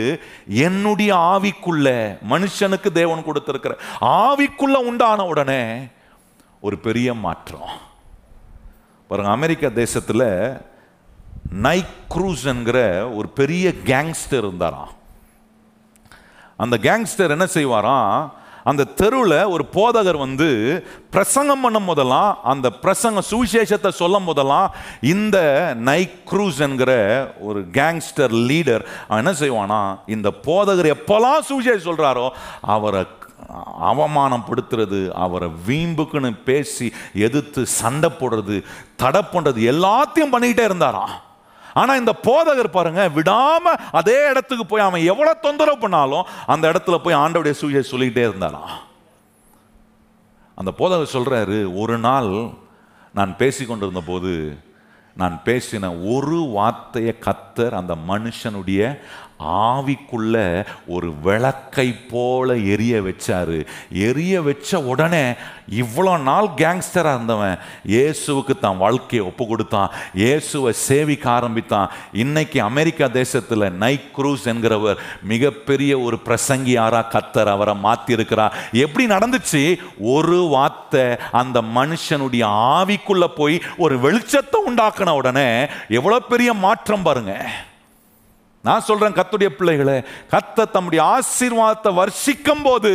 என்னுடைய ஆவிக்குள்ள மனுஷனுக்கு தேவன் கொடுத்திருக்கிற. ஆவிக்குள்ள உண்டான உடனே ஒரு பெரிய மாற்றம். பாருங்க அமெரிக்கா தேசத்தில் நைக் க்ரூஸ் என்கிற ஒரு பெரிய கேங்ஸ்டர் இருந்தாராம். அந்த கேங்ஸ்டர் என்ன செய்வாராம்? அந்த தெருவில் ஒரு போதகர் வந்து பிரசங்கம் பண்ணும் போதெல்லாம் அந்த பிரசங்க சுவிசேஷத்தை சொல்லும் போதெல்லாம் இந்த நைக் க்ரூஸ் என்கிற ஒரு கேங்ஸ்டர் லீடர் அவன் என்ன செய்வானா? இந்த போதகர் எப்போல்லாம் சுவிசேஷம் சொல்கிறாரோ அவரை அவமானப்படுத்துறது அவரை வீம்புக்குன்னு பேசி எதிர்த்து சண்டை போடுறது தடை பண்ணுறது எல்லாத்தையும் பண்ணிக்கிட்டே இருந்தாராம். ஆனால் இந்த போதகர் பாருங்க விடாமல் அதே இடத்துக்கு போய் அவன் எவ்வளோ தொந்தரவு பண்ணாலும் அந்த இடத்துல போய் ஆண்டவுடைய சூழ்ச்சியை சொல்லிக்கிட்டே இருந்தாராம். அந்த போதகர் சொல்கிறாரு ஒரு நாள் நான் பேசி கொண்டிருந்த போது நான் பேசின ஒரு வார்த்தையை கத்தர் அந்த மனுஷனுடைய ஆவிக்குள்ள ஒரு விளக்கை போல எரிய வச்சாரு. எரிய வச்ச உடனே இவ்வளோ நாள் கேங்ஸ்டராக இருந்தவன். இயேசுவுக்கு தான் வாழ்க்கையை ஒப்பு கொடுத்தான். இயேசுவை சேவிக்க ஆரம்பித்தான். இன்னைக்கு அமெரிக்கா தேசத்தில் நைக் குரூஸ் என்கிறவர் மிகப்பெரிய ஒரு பிரசங்கியாராக கத்தர் அவரை மாற்றிருக்கிறார் எப்படி நடந்துச்சு? ஒரு வார்த்தை அந்த மனுஷனுடைய ஆவிக்குள்ளே போய் ஒரு வெளிச்சத்தை உண்டாக்கின உடனே எவ்வளோ பெரிய மாற்றம் பாருங்கள் நான் சொல்றேன் கத்துடைய பிள்ளைகளை கத்த தம்முடைய ஆசீர்வாதத்தை வர்ஷிக்கும் போது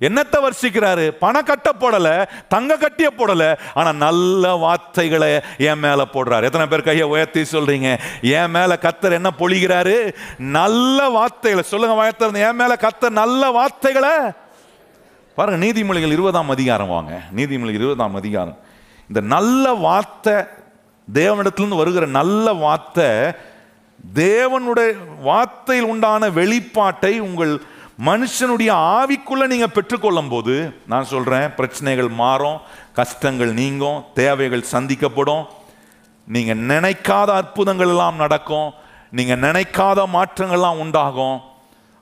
என்னத்தை வர்ஷிக்கிறாரு? பணம் கட்ட போடல தங்க கட்டிய போடல ஆனா நல்ல வார்த்தைகளை என் மேல போடுறாரு. எத்தனை பேர் கையை உயர்த்தி சொல்றீங்க? என் மேல கத்தர் என்ன பொழிகிறாரு? நல்ல வார்த்தைகளை சொல்லுங்க வாயத்திறந்து என் மேல கத்தர் நல்ல வார்த்தைகளை? பாருங்க நீதிமொழிகள் இருபதாம் அதிகாரம் வாங்க. நீதிமொழிகள் இருபதாம் அதிகாரம். இந்த நல்ல வார்த்தை தேவனிடத்திலிருந்து வருகிற நல்ல வார்த்தை தேவனுடைய வார்த்தையில் உண்டான வெளிப்பாட்டை உங்கள் மனுஷனுடைய ஆவிக்குள்ள நீங்க பெற்றுக்கொள்ளும் போது நான் சொல்றேன் பிரச்சனைகள் மாறும் கஷ்டங்கள் நீங்கும் தேவைகள் சந்திக்கப்படும். நீங்க நினைக்காத அற்புதங்கள் எல்லாம் நடக்கும் நீங்க நினைக்காத மாற்றங்கள்லாம் உண்டாகும்.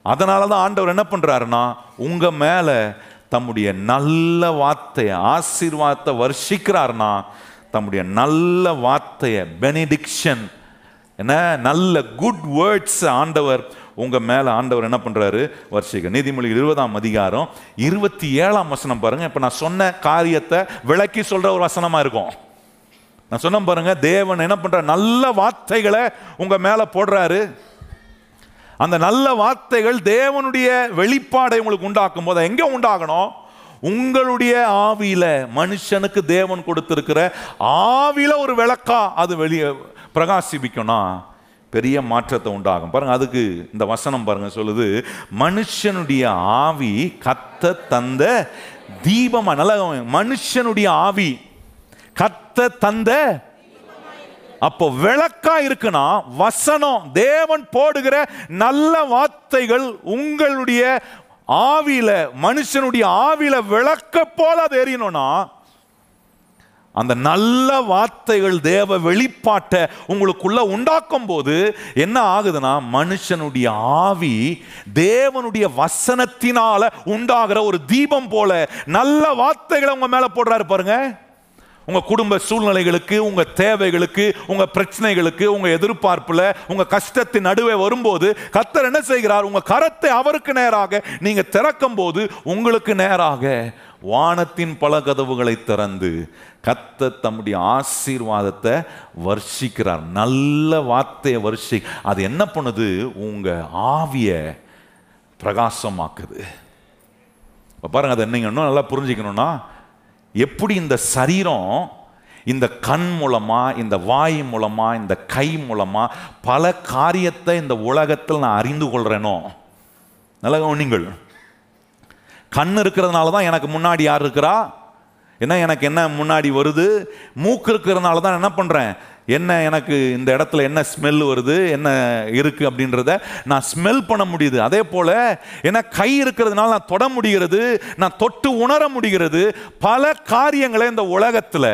அதனால தான் ஆண்டவர் என்ன பண்றாருன்னா உங்க மேல தம்முடைய நல்ல வார்த்தையை ஆசீர்வாதத்தை வர்ஷிக்கிறாருன்னா தம்முடைய நல்ல வார்த்தையை பெனிடிக்ஷன் என்ன? நல்ல குட் வேர்ட்ஸ் ஆண்டவர் உங்க மேல ஆண்டவர் என்ன பண்றாரு? வர்ஷிக்க நீதிமொழி இருபதாம் அதிகாரம் இருபத்தி ஏழாம் வசனம் பாருங்க. இப்ப நான் சொன்ன காரியத்தை விளக்கி சொல்ற ஒரு வசனமா இருக்கும். நான் சொன்ன பாருங்க தேவன் என்ன பண்ற நல்ல வார்த்தைகளை உங்க மேல போடுறாரு. அந்த நல்ல வார்த்தைகள் தேவனுடைய வெளிப்பாடை உங்களுக்கு உண்டாக்கும் போது எங்க உண்டாகணும்? உங்களுடைய ஆவியில மனுஷனுக்கு தேவன் கொடுத்திருக்கிற ஆவியில ஒரு விளக்கா அது வெளியே பிரகாசிப்பிக்கணும்னா பெரிய மாற்றத்தை உண்டாகும். பாருங்க அதுக்கு இந்த வசனம் பாருங்க சொல்லுது மனுஷனுடைய ஆவி கத்த தந்த தீபமாக நல்ல மனுஷனுடைய ஆவி கத்த தந்த அப்போ விளக்கா இருக்குன்னா வசனம் தேவன் போடுகிற நல்ல வார்த்தைகள் உங்களுடைய ஆவியில மனுஷனுடைய ஆவியில விளக்க போல அது எரியணும்னா அந்த நல்ல வார்த்தைகள் தேவ வெளிப்பாட்டை உங்களுக்குள்ள உண்டாக்கும் போது என்ன ஆகுதுன்னா மனுஷனுடைய ஆவி தேவனுடைய வசனத்தினால உண்டாகிற ஒரு தீபம் போல நல்ல வார்த்தைகளை உங்க மேல போடுறாரு பாருங்க. உங்க குடும்ப சூழ்நிலைகளுக்கு உங்க தேவைகளுக்கு உங்க பிரச்சனைகளுக்கு உங்க எதிர்பார்ப்புல உங்க கஷ்டத்தின் நடுவே வரும்போது கத்தர் என்ன செய்கிறார்? உங்க கரத்தை அவருக்கு நேராக நீங்க திறக்கும் போது உங்களுக்கு நேராக வானத்தின் பல கதவுகளை திறந்து கத்த தம்முடைய ஆசீர்வாதத்தை வர்ஷிக்கிறார். நல்ல வார்த்தையை வர்ஷி அது என்ன பண்ணுது? உங்க ஆவிய பிரகாசமாக்குது. இப்போ பாருங்க அதை நீங்கள் இன்னும் நல்லா புரிஞ்சுக்கணும்னா எப்படி இந்த சரீரம் இந்த கண் மூலமா இந்த வாய் மூலமா இந்த கை மூலமா பல காரியத்தை இந்த உலகத்தில் நான் அறிந்து கொள்றேனோ? நல்ல நீங்கள் கண் இருக்கிறதுனால தான் எனக்கு முன்னாடி யார் இருக்கிறா? என்ன எனக்கு என்ன முன்னாடி வருது? மூக்கு இருக்கிறதுனால தான் என்ன பண்ணுறேன் என்ன எனக்கு இந்த இடத்துல என்ன ஸ்மெல் வருது? என்ன இருக்குது அப்படின்றத நான் ஸ்மெல் பண்ண முடியுது. அதே போல் ஏன்னா கை இருக்கிறதுனால நான் தொட முடிகிறது நான் தொட்டு உணர முடிகிறது. பல காரியங்களை இந்த உலகத்தில்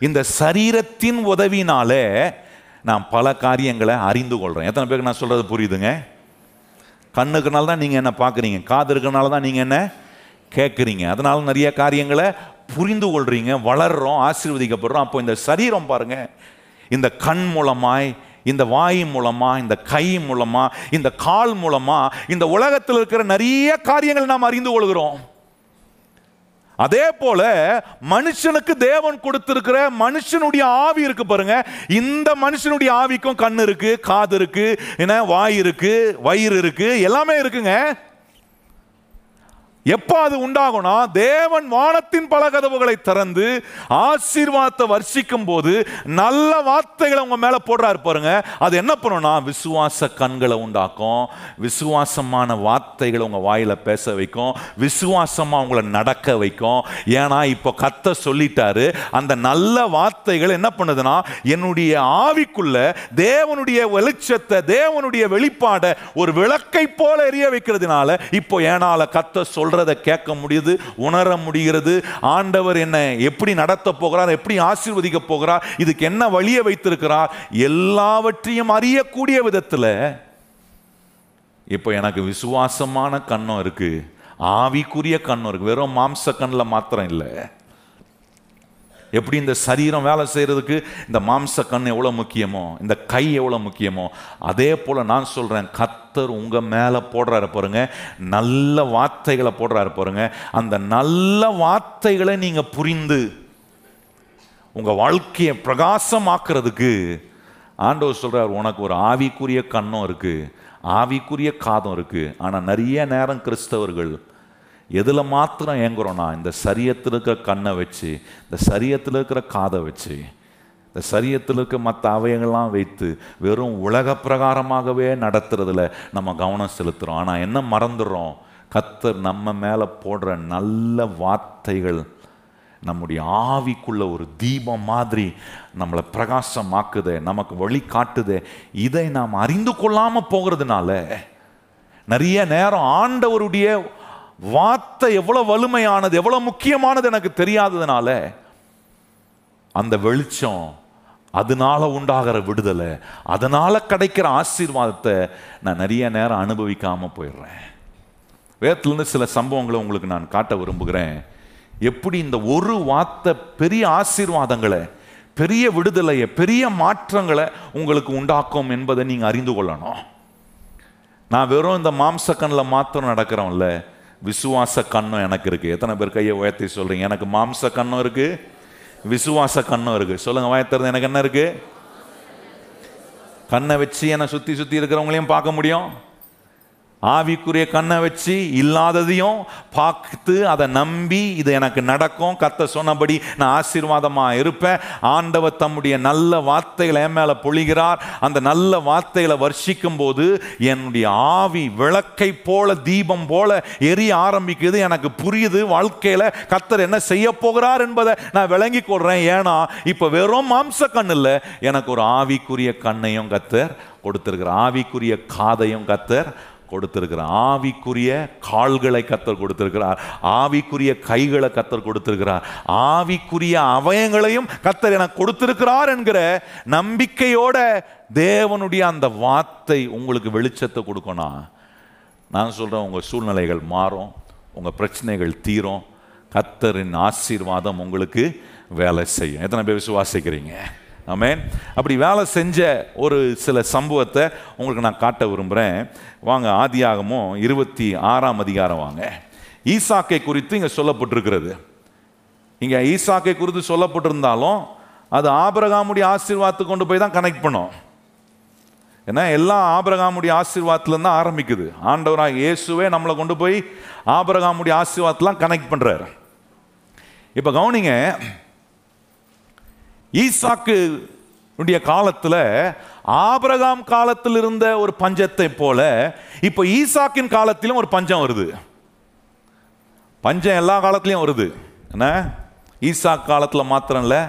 இந்த சரீரத்தின் உதவினாலே நான் பல காரியங்களை அறிந்து கொள்கிறேன் எத்தனை பேருக்கு நான் சொல்கிறது புரியுதுங்க? கண்ணுக்குனால தான் நீங்கள் என்ன பார்க்குறீங்க? காது இருக்கனால தான் நீங்கள் என்ன கேட்குறீங்க? அதனால நிறைய காரியங்களை புரிந்து கொள்கிறீங்க வளர்கிறோம் ஆசீர்வதிக்கப்படுறோம். அப்போ இந்த சரீரம் பாருங்கள் இந்த கண் மூலமாய் இந்த வாய் மூலமா இந்த கை மூலமா இந்த கால் மூலமா இந்த உலகத்தில் இருக்கிற நிறைய காரியங்கள் நாம் அறிந்து கொள்கிறோம். அதே போல மனுஷனுக்கு தேவன் கொடுத்திருக்கிற மனுஷனுடைய ஆவி இருக்கு பாருங்க. இந்த மனுஷனுடைய ஆவிக்கும் கண் இருக்கு காது இருக்கு என்ன வாய் இருக்கு வயிறு இருக்கு எல்லாமே இருக்குங்க. எப்போ அது உண்டாகும்னா தேவன் வானத்தின் பல கதவுகளை திறந்து ஆசீர்வாதத்தை வர்ஷிக்கும் போது நல்ல வார்த்தைகளை உங்க மேல போடுறாரு பாருங்க. அது என்ன பண்ணும்னா விசுவாச கண்களை உண்டாக்கும். விசுவாசமான வார்த்தைகளை உங்க வாயில பேச வைக்கும். விசுவாசமா உங்களை நடக்க வைக்கும். ஏன்னா இப்போ கத்த சொல்லிட்டாரு அந்த நல்ல வார்த்தைகள் என்ன பண்ணுதுன்னா என்னுடைய ஆவிக்குள்ள தேவனுடைய வெளிச்சத்தை தேவனுடைய வெளிப்பாடை ஒரு விளக்கை போல எரிய வைக்கிறதுனால இப்போ ஏனால கத்த சொல்றதை கேட்க முடியுது உணர முடிகிறது. ஆண்டவர் என்ன எப்படி நடத்த போகிறார் எப்படி ஆசீர்வதிக்க போகிறார் இதுக்கு என்ன வழியை வைத்திருக்கிறார் எல்லாவற்றையும் அறியக்கூடிய விதத்தில் இப்போ எனக்கு விசுவாசமான கண்ணம் இருக்கு. ஆவிக்குரிய கண்ணம் இருக்கு. வெறும் மாம்ச கண்ணில் மாத்திரம் இல்லை. எப்படி இந்த சரீரம் வேலை செய்கிறதுக்கு இந்த மாம்ச கண் எவ்வளோ முக்கியமோ இந்த கை எவ்வளோ முக்கியமோ அதே போல் நான் சொல்கிறேன் கத்தர் உங்கள் மேலே போடுறாரு பாருங்க நல்ல வார்த்தைகளை போடுறாரு பாருங்க அந்த நல்ல வார்த்தைகளை நீங்கள் புரிந்து உங்கள் வாழ்க்கையை பிரகாசமாக்குறதுக்கு ஆண்டவர் சொல்கிறார் உனக்கு ஒரு ஆவிக்குரிய கண்ணும் இருக்குது ஆவிக்குரிய காதம் இருக்குது ஆனால் நிறைய நேரம் கிறிஸ்தவர்கள் எதில் மாத்திரம் ஏங்குறோன்னா இந்த சரியத்தில் இருக்கிற கண்ணை வச்சு இந்த சரியத்தில் இருக்கிற காதை வச்சு இந்த சரியத்தில் இருக்க மற்ற அவயங்கள்லாம் வைத்து வெறும் உலக பிரகாரமாகவே நடத்துறதுல நம்ம கவனம் செலுத்துகிறோம் ஆனால் என்ன மறந்துடுறோம்? கத்தர் நம்ம மேலே போடுற நல்ல வார்த்தைகள் நம்முடைய ஆவிக்குள்ள ஒரு தீபம் மாதிரி நம்மளை பிரகாசமாக்குது நமக்கு வழி காட்டுதே. இதை நாம் அறிந்து கொள்ளாமல் போகிறதுனால நிறைய நேரம் ஆண்டவருடைய வார்த்தை எவ்வளவு வலிமையானது எவ்வளவு முக்கியமானது எனக்கு தெரியாததுனால அந்த வெளிச்சம் அதனால உண்டாகிற விடுதலை அதனால கிடைக்கிற ஆசீர்வாதத்தை நான் நிறைய நேரம் அனுபவிக்காம போயிடுறேன். வேதத்துலேருந்து சில சம்பவங்களை உங்களுக்கு நான் காட்ட விரும்புகிறேன். எப்படி இந்த ஒரு வார்த்தை பெரிய ஆசீர்வாதங்களை பெரிய விடுதலையை பெரிய மாற்றங்களை உங்களுக்கு உண்டாக்கும் என்பதை நீங்கள் அறிந்து கொள்ளணும். நான் வெறும் இந்த மாம்சக்கனில் மாத்திரம் நடக்கிறோம்ல விசுவாச கண்ணம் எனக்கு இருக்குது எத்தனை பேர் கையை உயர்த்தி சொல்கிறீங்க எனக்கு மாம்ச கண்ணம் இருக்குது விசுவாச கண்ணம் இருக்குது சொல்லுங்கள் வாயத்திறந்து எனக்கு என்ன இருக்குது கண்ணை வச்சு என்னை சுற்றி சுற்றி இருக்கிறவங்களையும் பார்க்க முடியும். ஆவிக்குரிய கண்ணை வச்சு இல்லாததையும் பார்த்து அதை நம்பி இது எனக்கு நடக்கும். கத்த சொன்னபடி நான் ஆசீர்வாதமாக இருப்பேன். ஆண்டவர் தம்முடைய நல்ல வார்த்தைகளை என் மேலே பொழிகிறார். அந்த நல்ல வார்த்தைகளை வர்ஷிக்கும் போது என்னுடைய ஆவி விளக்கை போல தீபம் போல எரிய ஆரம்பிக்குது. எனக்கு புரியுது வாழ்க்கையில் கத்தர் என்ன செய்ய போகிறார் என்பதை நான் விளங்கி கொள்றேன். ஏன்னா இப்போ வெறும் மாம்ச கண் இல்லை எனக்கு ஒரு ஆவிக்குரிய கண்ணையும் கத்தர் கொடுத்துருக்கிற ஆவிக்குரிய காதையும் கத்தர் கொடுத்திருக்கிறார் ஆவிக்குரிய கால்களை கத்தர் கொடுத்திருக்கிறார். ஆவிக்குரிய கைகளை கத்தர் கொடுத்திருக்கிறார். ஆவிக்குரிய அவயங்களையும் கத்தர் எனக்கு கொடுத்திருக்கிறார் என்கிற நம்பிக்கையோட தேவனுடைய அந்த வார்த்தை உங்களுக்கு வெளிச்சத்தை கொடுக்கணும் நான் சொல்கிறேன் உங்கள் சூழ்நிலைகள் மாறும் உங்கள் பிரச்சனைகள் தீரும் கத்தரின் ஆசீர்வாதம் உங்களுக்கு வேலை செய்யும். எத்தனை பேர் விசுவாசிக்கிறீங்க? ஆமேன். அப்படி வேலை செஞ்ச ஒரு சில சம்பவத்தை உங்களுக்கு நான் காட்ட விரும்புகிறேன் வாங்க ஆதியாகமும் இருபத்தி ஆறாம் அதிகாரம் வாங்க. ஈசாக்கை குறித்து இங்கே சொல்லப்பட்டிருக்கிறது. இங்கே ஈசாக்கை குறித்து சொல்லப்பட்டிருந்தாலும் அது ஆபரகாமுடைய ஆசீர்வாதத்துக்கு கொண்டு போய் தான் கனெக்ட் பண்ணும். ஏன்னா எல்லாம் ஆபரகாமுடைய ஆசீர்வாதத்துலேருந்து தான் ஆரம்பிக்குது. ஆண்டவராக இயேசுவே நம்மளை கொண்டு போய் ஆபரகாமுடைய ஆசீர்வாதத்தெலாம் கனெக்ட் பண்ணுறாரு இப்போ கவனிங்க ஈசாக்கு உடைய காலத்துல ஆபிரகாம் காலத்தில் இருந்த ஒரு பஞ்சத்தை போல இப்போ ஈசாக்கின் காலத்திலும் ஒரு பஞ்சம் வருது. பஞ்சம் எல்லா காலத்திலையும் வருது. என்ன? ஈசாக் காலத்தில் மாத்திரம் இல்லை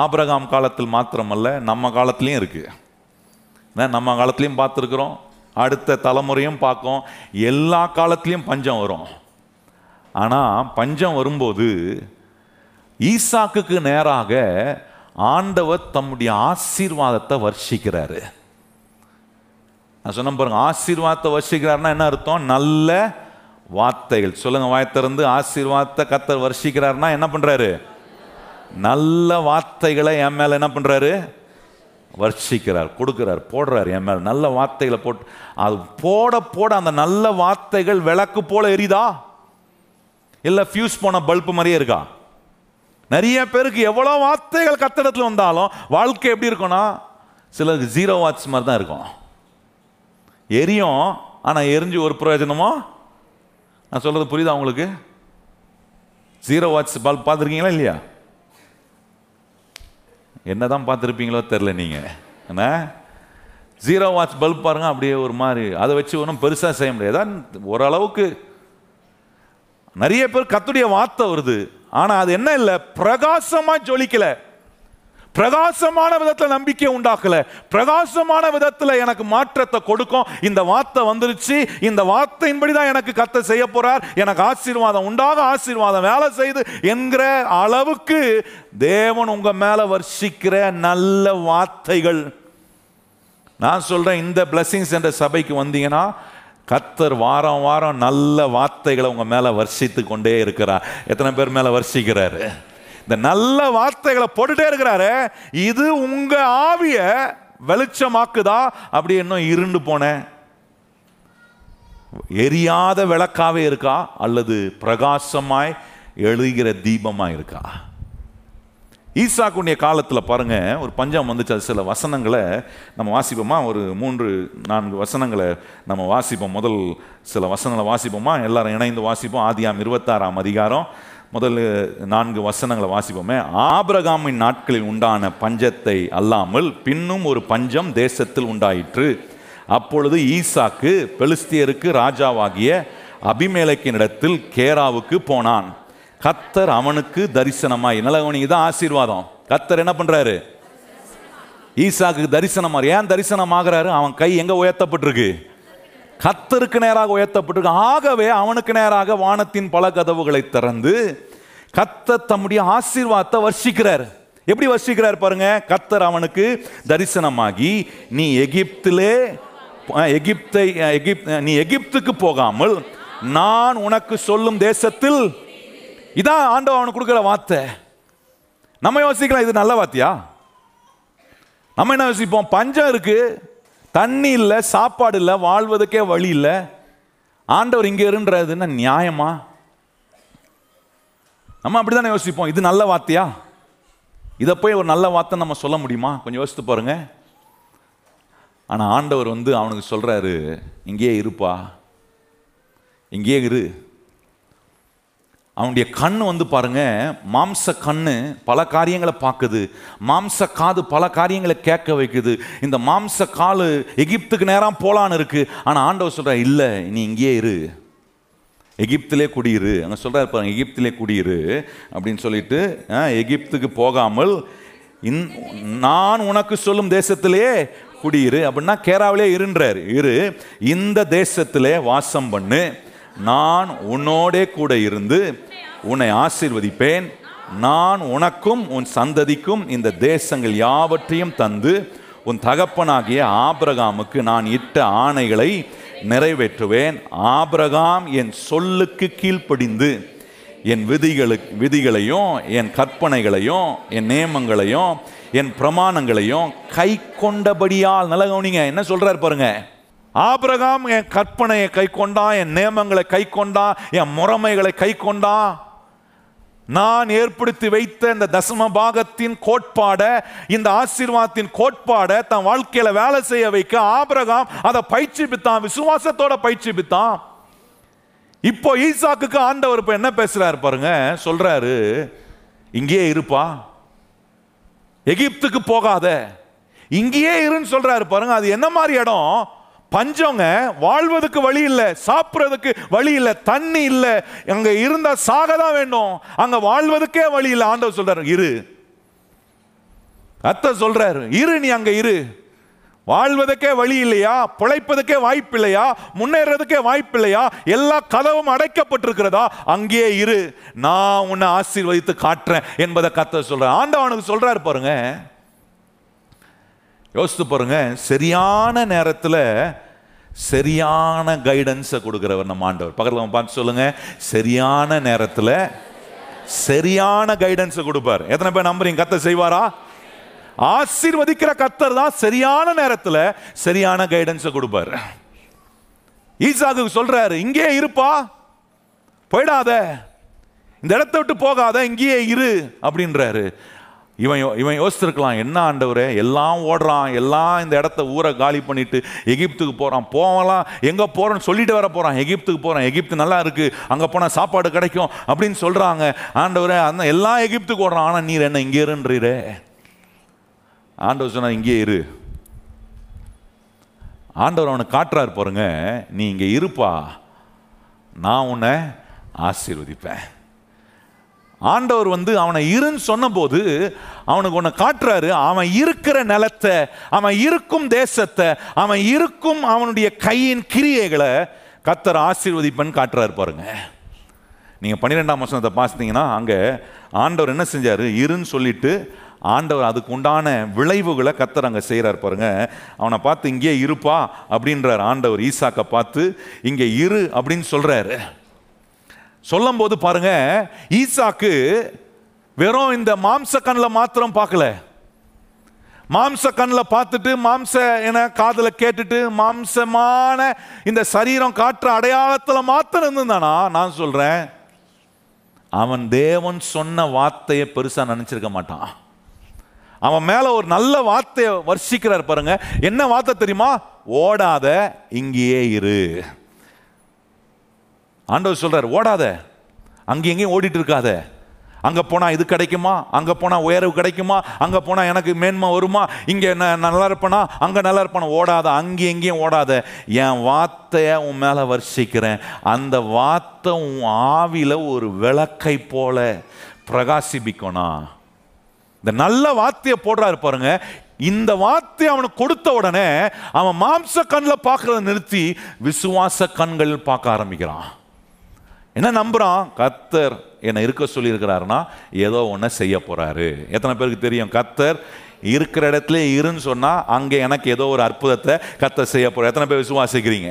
ஆபிரகாம் காலத்தில் மாத்திரமல்ல நம்ம காலத்துலேயும் இருக்குது என்ன, நம்ம காலத்துலேயும் பார்த்துருக்குறோம். அடுத்த தலைமுறையும் பார்க்கும். எல்லா காலத்துலேயும் பஞ்சம் வரும். ஆனால் பஞ்சம் வரும்போது ஈசாக்குக்கு நேராக ஆண்டவர் தம்முடைய ஆசீர்வாதத்தை வர்ஷிக்கிறாரு. நான் சொன்ன பாருங்க ஆசீர்வாதத்தை வர்ஷிக்கிறாருன்னா என்ன அர்த்தம்? நல்ல வார்த்தைகள். சொல்லுங்க வாய் திறந்து ஆசீர்வாதத்தை கத்தர் வர்ஷிக்கிறாருன்னா என்ன பண்றாரு? நல்ல வார்த்தைகளை என் மேல என்ன பண்றாரு? வர்ஷிக்கிறார் கொடுக்கிறார் போடுறார் என் மேல. நல்ல வார்த்தைகளை போட்டு அது போட போட அந்த நல்ல வார்த்தைகள் விளக்கு போல எரியுதா? இல்லை ஃபியூஸ் போன பல்பு மாதிரியே இருக்கா? நிறைய பேருக்கு எவ்வளோ வார்த்தைகள் கத்தடத்தில் வந்தாலும் வாழ்க்கை எப்படி இருக்கும்னா சிலருக்கு ஜீரோ வாட்ச் மாதிரி தான் இருக்கும். எரியும் ஆனால் எரிஞ்சு ஒரு பிரயோஜனமோ? நான் சொல்கிறது புரியுதா உங்களுக்கு? ஜீரோ வாட்ச் பல்ப் பார்த்துருக்கீங்களா இல்லையா? என்னதான் பார்த்துருப்பீங்களோ தெரில நீங்கள் என்ன? ஜீரோ வாட்ச் பல்ப் பாருங்க அப்படியே ஒரு மாதிரி. அதை வச்சு ஒன்றும் பெருசாக செய்ய முடியாது. ஓரளவுக்கு நிறைய பேர் கத்துடைய வார்த்தை வருது. ஆனால் அது என்ன இல்லை? பிரகாசமாக ஜொலிக்கல. பிரகாசமான விதத்தில் நம்பிக்கை உண்டாக்கல. பிரகாசமான விதத்தில் எனக்கு மாற்றத்தை கொடுக்கும். இந்த வார்த்தை வந்துருச்சு. இந்த வார்த்தையின்படி தான் எனக்கு கத்த செய்ய போறார். எனக்கு ஆசீர்வாதம் உண்டாக ஆசீர்வாதம் வேலை செய்து என்கிற அளவுக்கு தேவன் உங்க மேல வர்ஷிக்கிற நல்ல வார்த்தைகள். நான் சொல்றேன் இந்த பிளஸிங்ஸ் என்ற சபைக்கு வந்தீங்கன்னா கத்தர் வாரம் வாரம் நல்ல வார்த்தைகளை உங்கள் மேலே வர்ஷித்து கொண்டே இருக்கிறார். எத்தனை பேர் மேலே வர்ஷிக்கிறாரு? இந்த நல்ல வார்த்தைகளை போட்டுட்டே இருக்கிறாரு. இது உங்கள் ஆவிய வெளிச்சமாக்குதா? அப்படி இன்னும் இருண்டு போனேன் எரியாத விளக்காவே இருக்கா? அல்லது பிரகாசமாய் எழுகிற தீபமாக இருக்கா? ஈசாக்குடைய காலத்தில் பாருங்க ஒரு பஞ்சம் வந்துச்சு. அது சில வசனங்களை நம்ம வாசிப்போமா? ஒரு மூன்று நான்கு வசனங்களை நம்ம வாசிப்போம். முதல் சில வசனங்களை வாசிப்போமா? எல்லாரும் இணைந்து வாசிப்போம். ஆதியாம் இருபத்தாறாம் அதிகாரம். முதல் நான்கு வசனங்களை வாசிப்போமே. ஆபிரகாமின் நாட்களில் உண்டான பஞ்சத்தை அல்லாமல் பின்னும் ஒரு பஞ்சம் தேசத்தில் உண்டாயிற்று. அப்பொழுது ஈசாக்கு பெலிஸ்தியருக்கு ராஜாவாகிய அபிமேலக்கினிடத்தில் கேராவுக்கு போனான். கத்தர் அவனுக்கு தரிசனமாய். நல்லவனிக்கு தான் ஆசீர்வாதம். கத்தர் என்ன பண்றாரு? ஈசாக்கு தரிசனமாக ஏன் தரிசனமாகிறாரு அவன் கை எங்க உயர்த்தப்பட்டிருக்கு? கத்தருக்கு நேராக உயர்த்தப்பட்டிருக்கு. ஆகவே அவனுக்கு நேராக வானத்தின் பல கதவுகளை திறந்து கத்தர் தம்முடைய ஆசீர்வாதத்தை வர்ஷிக்கிறார். எப்படி வர்ஷிக்கிறார் பாருங்க? கத்தர் அவனுக்கு தரிசனமாகி நீ எகிப்திலே எகிப்தை எகிப் எகிப்த் நீ எகிப்துக்கு போகாமல் நான் உனக்கு சொல்லும் தேசத்தில் இதான் ஆண்டவன் அவனுக்கு கொடுக்குற வார்த்தை. நம்ம யோசிக்கலாம் இது நல்ல வார்த்தையா? நம்ம என்ன யோசிப்போம்? பஞ்சம் இருக்கு தண்ணி இல்லை சாப்பாடு இல்லை வாழ்வதற்கே வழி இல்லை. ஆண்டவர் இங்கே இருன்றது என்ன நியாயமா? நம்ம அப்படி தானே யோசிப்போம் இது நல்ல வார்த்தையா? இதை போய் ஒரு நல்ல வார்த்தை நம்ம சொல்ல முடியுமா? கொஞ்சம் யோசித்து பாருங்க. ஆனால் ஆண்டவர் வந்து அவனுக்கு சொல்கிறாரு இங்கேயே இருப்பா. இங்கேயே இரு. அவனுடைய கண் வந்து பாருங்க மாம்ச கண்ணு பல காரியங்களை பார்க்குது. மாம்ச காது பல காரியங்களை கேட்க வைக்குது. இந்த மாம்ச காலு எகிப்துக்கு நேரம் போலான்னு இருக்கு. ஆனால் ஆண்டவர் சொல்ற இல்லை நீ இங்கேயே இரு. எகிப்திலே குடியிரு. அங்கே சொல்கிறார் பாருங்க எகிப்திலே குடியிரு. அப்படின்னு சொல்லிட்டு எகிப்துக்கு போகாமல் இன் நான் உனக்கு சொல்லும் தேசத்திலே குடியிரு. அப்படின்னா கேராவிலே இருன்றார். இரு இந்த தேசத்திலே வாசம் பண்ணு. நான் உன்னோடே கூட இருந்து உன்னை ஆசிர்வதிப்பேன். நான் உனக்கும் உன் சந்ததிக்கும் இந்த தேசங்கள் யாவற்றையும் தந்து உன் தகப்பனாகிய ஆபிரகாமுக்கு நான் இட்ட ஆணைகளை நிறைவேற்றுவேன். ஆபிரகாம் என் சொல்லுக்கு கீழ்ப்படிந்து என் விதிகளுக்கு விதிகளையும் என் கற்பனைகளையும் என் நியமங்களையும் என் பிரமாணங்களையும் கை கொண்டபடியால் நல்ல கவனிங்க என்ன சொல்கிறார் பாருங்கள் ஆபிரகாம் என் கற்பனையை கை கொண்டான் என் நியமங்களை கை கொண்டான் என் முறைமைகளை கை கொண்டான் நான் ஏற்படுத்தி வைத்த இந்த தசம பாகத்தின் கோட்பாடை இந்த ஆசீர்வாதத்தின் கோட்பாடை தன் வாழ்க்கையில வேலை செய்ய வைக்க ஆபிரகாம் அதை பயிற்சிப்பித்தான் விசுவாசத்தோட பயிற்சிப்பித்தான். இப்போ ஈசாக்குக்கு ஆண்டவர் இப்போ என்ன பேசுறாரு பாருங்க? சொல்றாரு இங்கேயே இருப்பா. எகிப்துக்கு போகாத. இங்கேயே இருன்னு சொல்றாரு பாருங்க. அது என்ன மாதிரி இடம்? பஞ்சங்க வாழ்வதற்கு வழி இல்லை சாப்பிட்றதுக்கு வழி இல்லை தண்ணி இல்லை. அங்கே இருந்தால் சாக தான் வேண்டும் அங்கே வாழ்வதற்கே வழி இல்லை. ஆண்டவர் சொல்கிறார் இரு. அத்த சொல்கிறாரு இரு நீ அங்கே இரு. வாழ்வதற்கே வழி இல்லையா? பிழைப்பதற்கே வாய்ப்பு இல்லையா? முன்னேறதுக்கே வாய்ப்பு இல்லையா? எல்லா கதவும் அடைக்கப்பட்டிருக்கிறதா? அங்கேயே இரு. நான் உன்னை ஆசீர்வதித்து காட்டுறேன் என்பதை கத்த சொல்றேன் ஆண்டவனுக்கு சொல்றாரு பாருங்க யோசித்து பாருங்க சரியான நேரத்தில் சரியான கைடன்ஸை கொடுக்குறவர் நம்ம ஆண்டவர். பக்கத்தில் பார்த்து சொல்லுங்க சரியான நேரத்தில் சரியான கைடன்ஸை கொடுப்பார். எத்தனை பேர் நம்புறீங்க கத்த செய்வாரா? ஆசீர்வதிக்கிற கத்தர் தான் சரியான நேரத்தில் சரியான கைடன்ஸை கொடுப்பார். ஈசாக்கு சொல்றாரு இங்கே இருப்பா போயிடாத. இந்த இடத்த விட்டு போகாத இங்கேயே இரு அப்படின்றாரு. இவன் யோ- இவன் யோசிச்சிருக்கலாம் என்ன ஆண்டவரே? எல்லாம் ஓடுறான் எல்லாம் இந்த இடத்த ஊரை காலி பண்ணிட்டு எகிப்துக்கு போகிறான் போகலாம் எங்கே போகிறேன்னு சொல்லிட்டு வர போகிறான் எகிப்துக்கு போகிறான் எகிப்து நல்லா இருக்கு அங்கே போனால் சாப்பாடு கிடைக்கும் அப்படின்னு சொல்கிறாங்க ஆண்டவரே அந்த எல்லாம் எகிப்துக்கு ஓடுறான். ஆனால் நீர் என்ன இங்கே இருன்றீரே? ஆண்டவர் சொன்னால் இங்கே இரு. ஆண்டவர் அவனை காட்டுறாரு பாருங்க நீ இங்கே இருப்பா. நான் உன்னை ஆசீர்வதிப்பேன். ஆண்டவர் வந்து அவனை இருன்னு சொன்னபோது அவனுக்கு ஒன்று காட்டுறாரு. அவன் இருக்கிற நிலத்தை அவன் இருக்கும் தேசத்தை அவன் இருக்கும் அவனுடைய கையின் கிரியைகளை கத்தர் ஆசீர்வதிப்பன்னு காட்டுறாரு பாருங்க. நீங்கள் பன்னிரெண்டாம் வசனத்தை பார்த்தீங்கன்னா அங்கே ஆண்டவர் என்ன செஞ்சார்? இருன்னு சொல்லிட்டு ஆண்டவர் அதுக்கு உண்டான விளைவுகளை கத்தர் அங்கே செய்கிறார் பாருங்க. அவனை பார்த்து இங்கே இருப்பா அப்படின்றார் ஆண்டவர். ஈசாக்கை பார்த்து இங்கே இரு அப்படின்னு சொல்கிறாரு சொல்லும்போது பாருங்க ஈசாக்கு வெறும் இந்த மாம்ச கண்ணில் மாத்திரம் பார்க்கல. மாம்ச கண்ணில் பார்த்துட்டு மாம்ச என காதில் கேட்டுட்டு மாம்சமான இந்த சரீரம் காட்டுற அடையாளத்தில் மாத்திரம் இருந்திருந்தானா? நான் சொல்றேன் அவன் தேவன் சொன்ன வார்த்தையை பெருசா நினைச்சிருக்க மாட்டான். அவன் மேல ஒரு நல்ல வார்த்தையை வர்ஷிக்கிறார் பாருங்க என்ன வார்த்தை தெரியுமா? ஓடாத இங்கேயே இரு. ஆண்டவர் சொல்கிறார் ஓடாத. அங்கே எங்கேயும் ஓடிட்டு இருக்காத அங்கே போனால் இது கிடைக்குமா? அங்கே போனால் உயர்வு கிடைக்குமா? அங்கே போனால் எனக்கு மேன்மை வருமா? இங்கே நான் நல்லா இருப்பேனா? அங்கே நல்லா இருப்பேனா? ஓடாத. அங்கேயும் இங்கேயும் ஓடாத. என் வார்த்தையை உன் மேலே வர்ஷிக்கிறேன். அந்த வார்த்தை உன் ஆவியில் ஒரு விளக்கை போல பிரகாசிப்பிக்கணும் இந்த நல்ல வார்த்தையை போடுறாரு பாருங்க. இந்த வார்த்தை அவனுக்கு கொடுத்த உடனே அவன் மாம்ச கண்ணில் பார்க்கறத நிறுத்தி விசுவாச கண்களில் பார்க்க ஆரம்பிக்கிறான். என்ன நம்புறான்? கத்தர் என்னை இருக்க சொல்லியிருக்கிறாருன்னா ஏதோ ஒன்று செய்ய போறாரு. எத்தனை பேருக்கு தெரியும்? கத்தர் இருக்கிற இடத்துல இருன்னு சொன்னால் அங்கே எனக்கு ஏதோ ஒரு அற்புதத்தை கத்தர் செய்ய போகிறார் எத்தனை பேர் விசுவாசிக்கிறீங்க?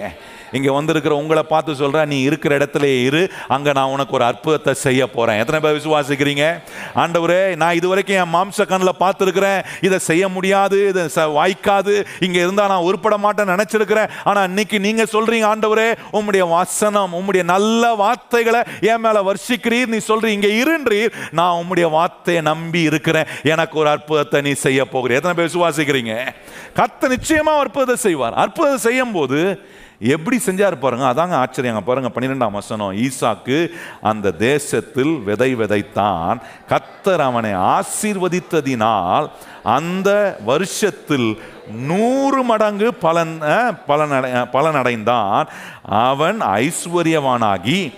இங்கே வந்திருக்கிற உங்களை பார்த்து சொல்கிறேன் நீ இருக்கிற இடத்துல இரு அங்கே நான் உனக்கு ஒரு அற்புதத்தை செய்ய போகிறேன் எத்தனை பேர் விசுவாசிக்கிறீங்க? ஆண்டவரே நான் இது வரைக்கும் என் மாம்ச கண்ணில் பார்த்துருக்குறேன். இதை செய்ய முடியாது இதை ச- வாய்க்காது. இங்கே இருந்தால் நான் உருப்பட மாட்டேன்னு நினச்சிருக்கிறேன். ஆனால் இன்னைக்கு நீங்கள் சொல்கிறீங்க ஆண்டவரே உம்முடைய வசனம் உம்முடைய நல்ல வார்த்தைகளை என் மேலே வர்ஷிக்கிறீர். நீ சொல்கிறீ இங்கே இருன்றீர். நான் உம்முடைய வார்த்தையை நம்பி இருக்கிறேன். எனக்கு ஒரு அற்புதத்தை நீ செய்ய போகிறேன் எத்தனை பேர் விசுவாசிக்கிறீங்க? கத்த நிச்சயமாக அற்புதத்தை செய்வார். அற்புதத்தை செய்யும் போது எப்படி செஞ்சார் பாருங்க அதாங்க ஆச்சரியங்க பாருங்க பன்னிரெண்டாம் வசனம் ஈசாக்கு அந்த தேசத்தில் விதை விதைத்தான். கத்தர் அவனை ஆசீர்வதித்ததினால் அந்த வருஷத்தில் நூறு மடங்கு பலன் பலனடை பலன் அடை- பலன் அடைந்தான். அவன் ஐஸ்வர்யவானாகி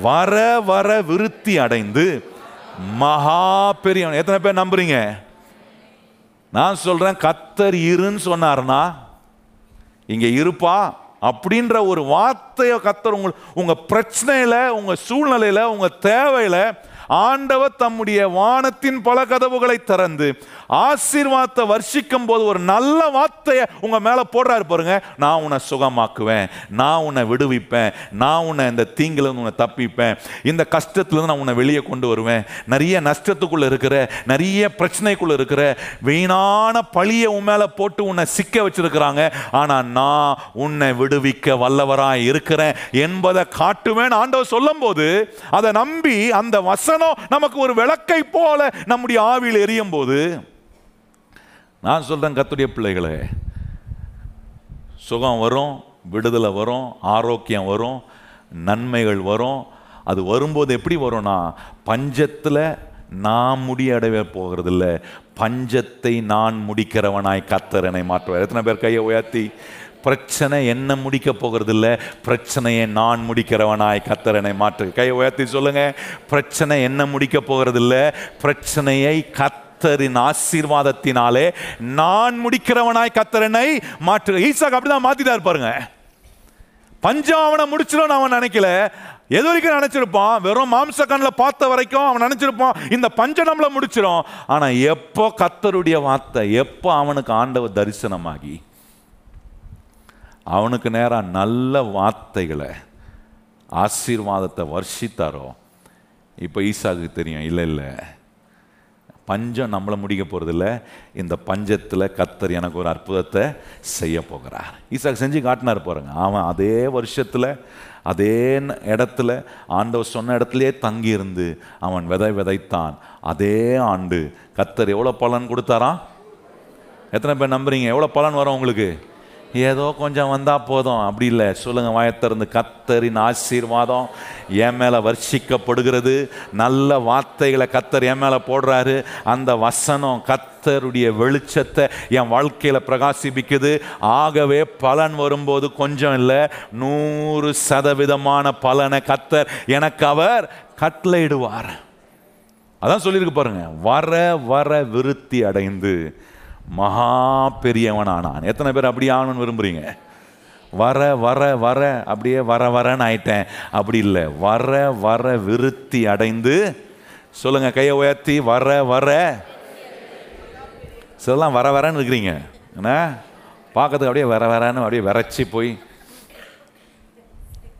வர வர விருத்தி அடைந்து மகா பெரியவன். எத்தனை பேர் நம்புறீங்க? நான் சொல்றேன் கத்தர் இருன்னு சொன்னார்னா இங்க இருப்பா அப்படின்ற ஒரு வார்த்தையை கத்தர் உங்கள் உங்கள் பிரச்சனையில் உங்கள் சூழ்நிலையில் உங்கள் தேவையில் ஆண்டவர் தம்முடைய வானத்தின் பல கதவுகளை திறந்து ஆசீர்வாதத்தை வர்ஷிக்கும் போது ஒரு நல்ல வார்த்தையை உங்க மேல போடுறாரு பாருங்க. நான் உன்னை சுகமாக்குவேன். நான் உன்னை விடுவிப்பேன். நான் உன்னை இந்த தீங்கில இருந்து உன்னை தப்பிப்பேன். இந்த கஷ்டத்துலேருந்து நான் உன்னை வெளியே கொண்டு வருவேன். நிறைய நஷ்டத்துக்குள்ள இருக்கிற நிறைய பிரச்சனைக்குள்ள இருக்கிற வீணான பழியை உன் மேல போட்டு உன்னை சிக்க வச்சிருக்கிறாங்க. ஆனா நான் உன்னை விடுவிக்க வல்லவராய் இருக்கிறேன் என்பதை காட்டுவேன் ஆண்டவர் சொல்லும்போது அதை நம்பி அந்த வசனம் நமக்கு ஒரு விளக்கை போல நம்முடைய ஆவியில் எரியும் போது நான் சொல்றேன் கத்துடைய பிள்ளைகளே சுகம் வரும் விடுதலை வரும் ஆரோக்கியம் வரும் நன்மைகள் வரும். அது வரும்போது எப்படி வரும்னா பஞ்சத்தில் நான் முடியடவே போகிறதில்ல. பஞ்சத்தை நான் முடிக்கிறவனாய் கத்தரனை மாற்றுவார். எத்தனை பேர் கையை உயர்த்தி பிரச்சனை என்ன முடிக்க போகிறதில்ல? பிரச்சனையை நான் முடிக்கிறவனாய் கத்தரனை மாற்று. கையை உயர்த்தி சொல்லுங்க. பிரச்சனை என்ன முடிக்க போகிறதில்ல? பிரச்சனையை கத்தரின் ஆசீர்வாதத்தினாலே நான் முடிக்கிறவனாய் கத்தரனை மாற்று. ஈசாக்கு அப்படிதான் மாத்திட்டாரு பாருங்க. பஞ்சம் அவனை முடிச்சிடும் அவன் நினைக்கல. எது வரைக்கும் நினைச்சிருப்பான்? வெறும் மாம்ச கண்ணில் பார்த்த வரைக்கும் அவன் நினைச்சிருப்பான். இந்த பஞ்ச நம்மளை முடிச்சிடும் ஆனால் எப்போ கத்தருடைய வார்த்தை எப்போ அவனுக்கு ஆண்டவர் தரிசனமாகி? அவனுக்கு நேராக நல்ல வார்த்தைகளை ஆசீர்வாதத்தை வர்ஷித்தாரோ? இப்போ ஈசாக்கு தெரியும் இல்லை இல்லை. பஞ்சம் நம்மளை முடிக்க போகிறதில்ல இந்த பஞ்சத்தில் கத்தர் எனக்கு ஒரு அற்புதத்தை செய்ய போகிறார். ஈசாக்கு செஞ்சு காட்டினார் பாருங்க. அவன் அதே வருஷத்தில் அதே இடத்துல ஆண்டவர் சொன்ன இடத்துலையே தங்கியிருந்து அவன் விதை விதைத்தான். அதே ஆண்டு கத்தர் எவ்வளோ பலன் கொடுத்தாராம்? எத்தனை பேர் நம்புறீங்க? எவ்வளோ பலன் வரும் உங்களுக்கு? ஏதோ கொஞ்சம் வந்தால் போதும். அப்படி இல்லை. சொல்லுங்கள் வாயத்திறந்து கத்தரின் ஆசீர்வாதம் என் மேலே வர்ஷிக்கப்படுகிறது. நல்ல வார்த்தைகளை கத்தர் என் மேலே போடுறாரு. அந்த வசனம் கத்தருடைய வெளிச்சத்தை என் வாழ்க்கையில் பிரகாசிப்பிக்குது. ஆகவே பலன் வரும்போது கொஞ்சம் இல்லை. நூறு சதவீதமான பலனை கத்தர் எனக்கு அவர் கட்டளையிடுவார். அதான் சொல்லியிருக்கு பாருங்க. வர வர விருத்தி அடைந்து மகா பெரியவனானான். எத்தனை பேர் அப்படி ஆகணும்னு விரும்புறீங்க? வர வர வர அப்படியே வர வரன்னு ஆயிட்டேன். அப்படி இல்லை. வர வர விருத்தி அடைந்து சொல்லுங்க கையை உயர்த்தி வர வர. சிலலாம் வர வரன்னு இருக்கிறீங்க. என்ன? பார்க்கறதுக்கு அப்படியே வர வரன்னு அப்படியே விரைச்சி போய்.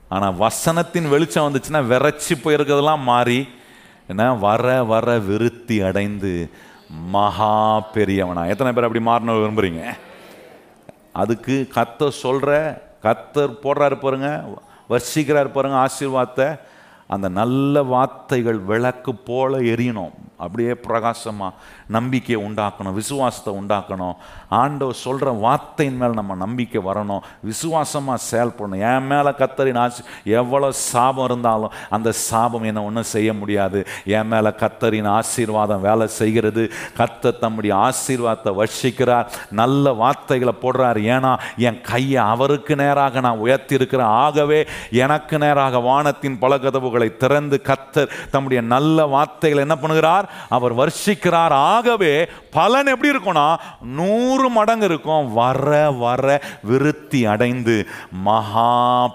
ஆனால் வசனத்தின் வெளிச்சம் வந்துச்சுன்னா விரைச்சி போயிருக்கிறதெல்லாம் மாறி என்ன? வர வர விருத்தி அடைந்து மகா பெரியவனா. எத்தனை பேர் அப்படி மாறணும் விரும்புறீங்க? அதுக்கு கத்தர் சொல்கிற கத்தர் போடுறாரு பாருங்க வர்ஷிக்கிறாரு பாருங்க ஆசீர்வாதத்தை. அந்த நல்ல வார்த்தைகள் விளக்கு போல எரியணும். அப்படியே பிரகாசமாக நம்பிக்கையை உண்டாக்கணும் விசுவாசத்தை உண்டாக்கணும். ஆண்டவர் சொல்கிற வார்த்தையின் மேல் நம்ம நம்பிக்கை வரணும். விசுவாசமாக செயல்படணும் என் மேலே கத்தரின் ஆசி எவ்வளோ சாபம் இருந்தாலும் அந்த சாபம் என்னை ஒன்றும் செய்ய முடியாது. என் மேலே கத்தரின் ஆசீர்வாதம் வேலை செய்கிறது. கத்த தம்முடைய ஆசீர்வாதத்தை வர்ஷிக்கிறார். நல்ல வார்த்தைகளை போடுறார். ஏன்னா என் கையை அவருக்கு நேராக நான் உயர்த்தியிருக்கிறேன். ஆகவே எனக்கு நேராக வானத்தின் பல கதவுகளை திறந்து கத்தர் தம்முடைய நல்ல வார்த்தைகளை என்ன பண்ணுகிறார்? அவர் வர்ஷிக்கிறார். ஆகவே பலன் எப்படி இருக்கும்னா நூறு மடங்கு இருக்கும். வர வர விருத்தி அடைந்து மகா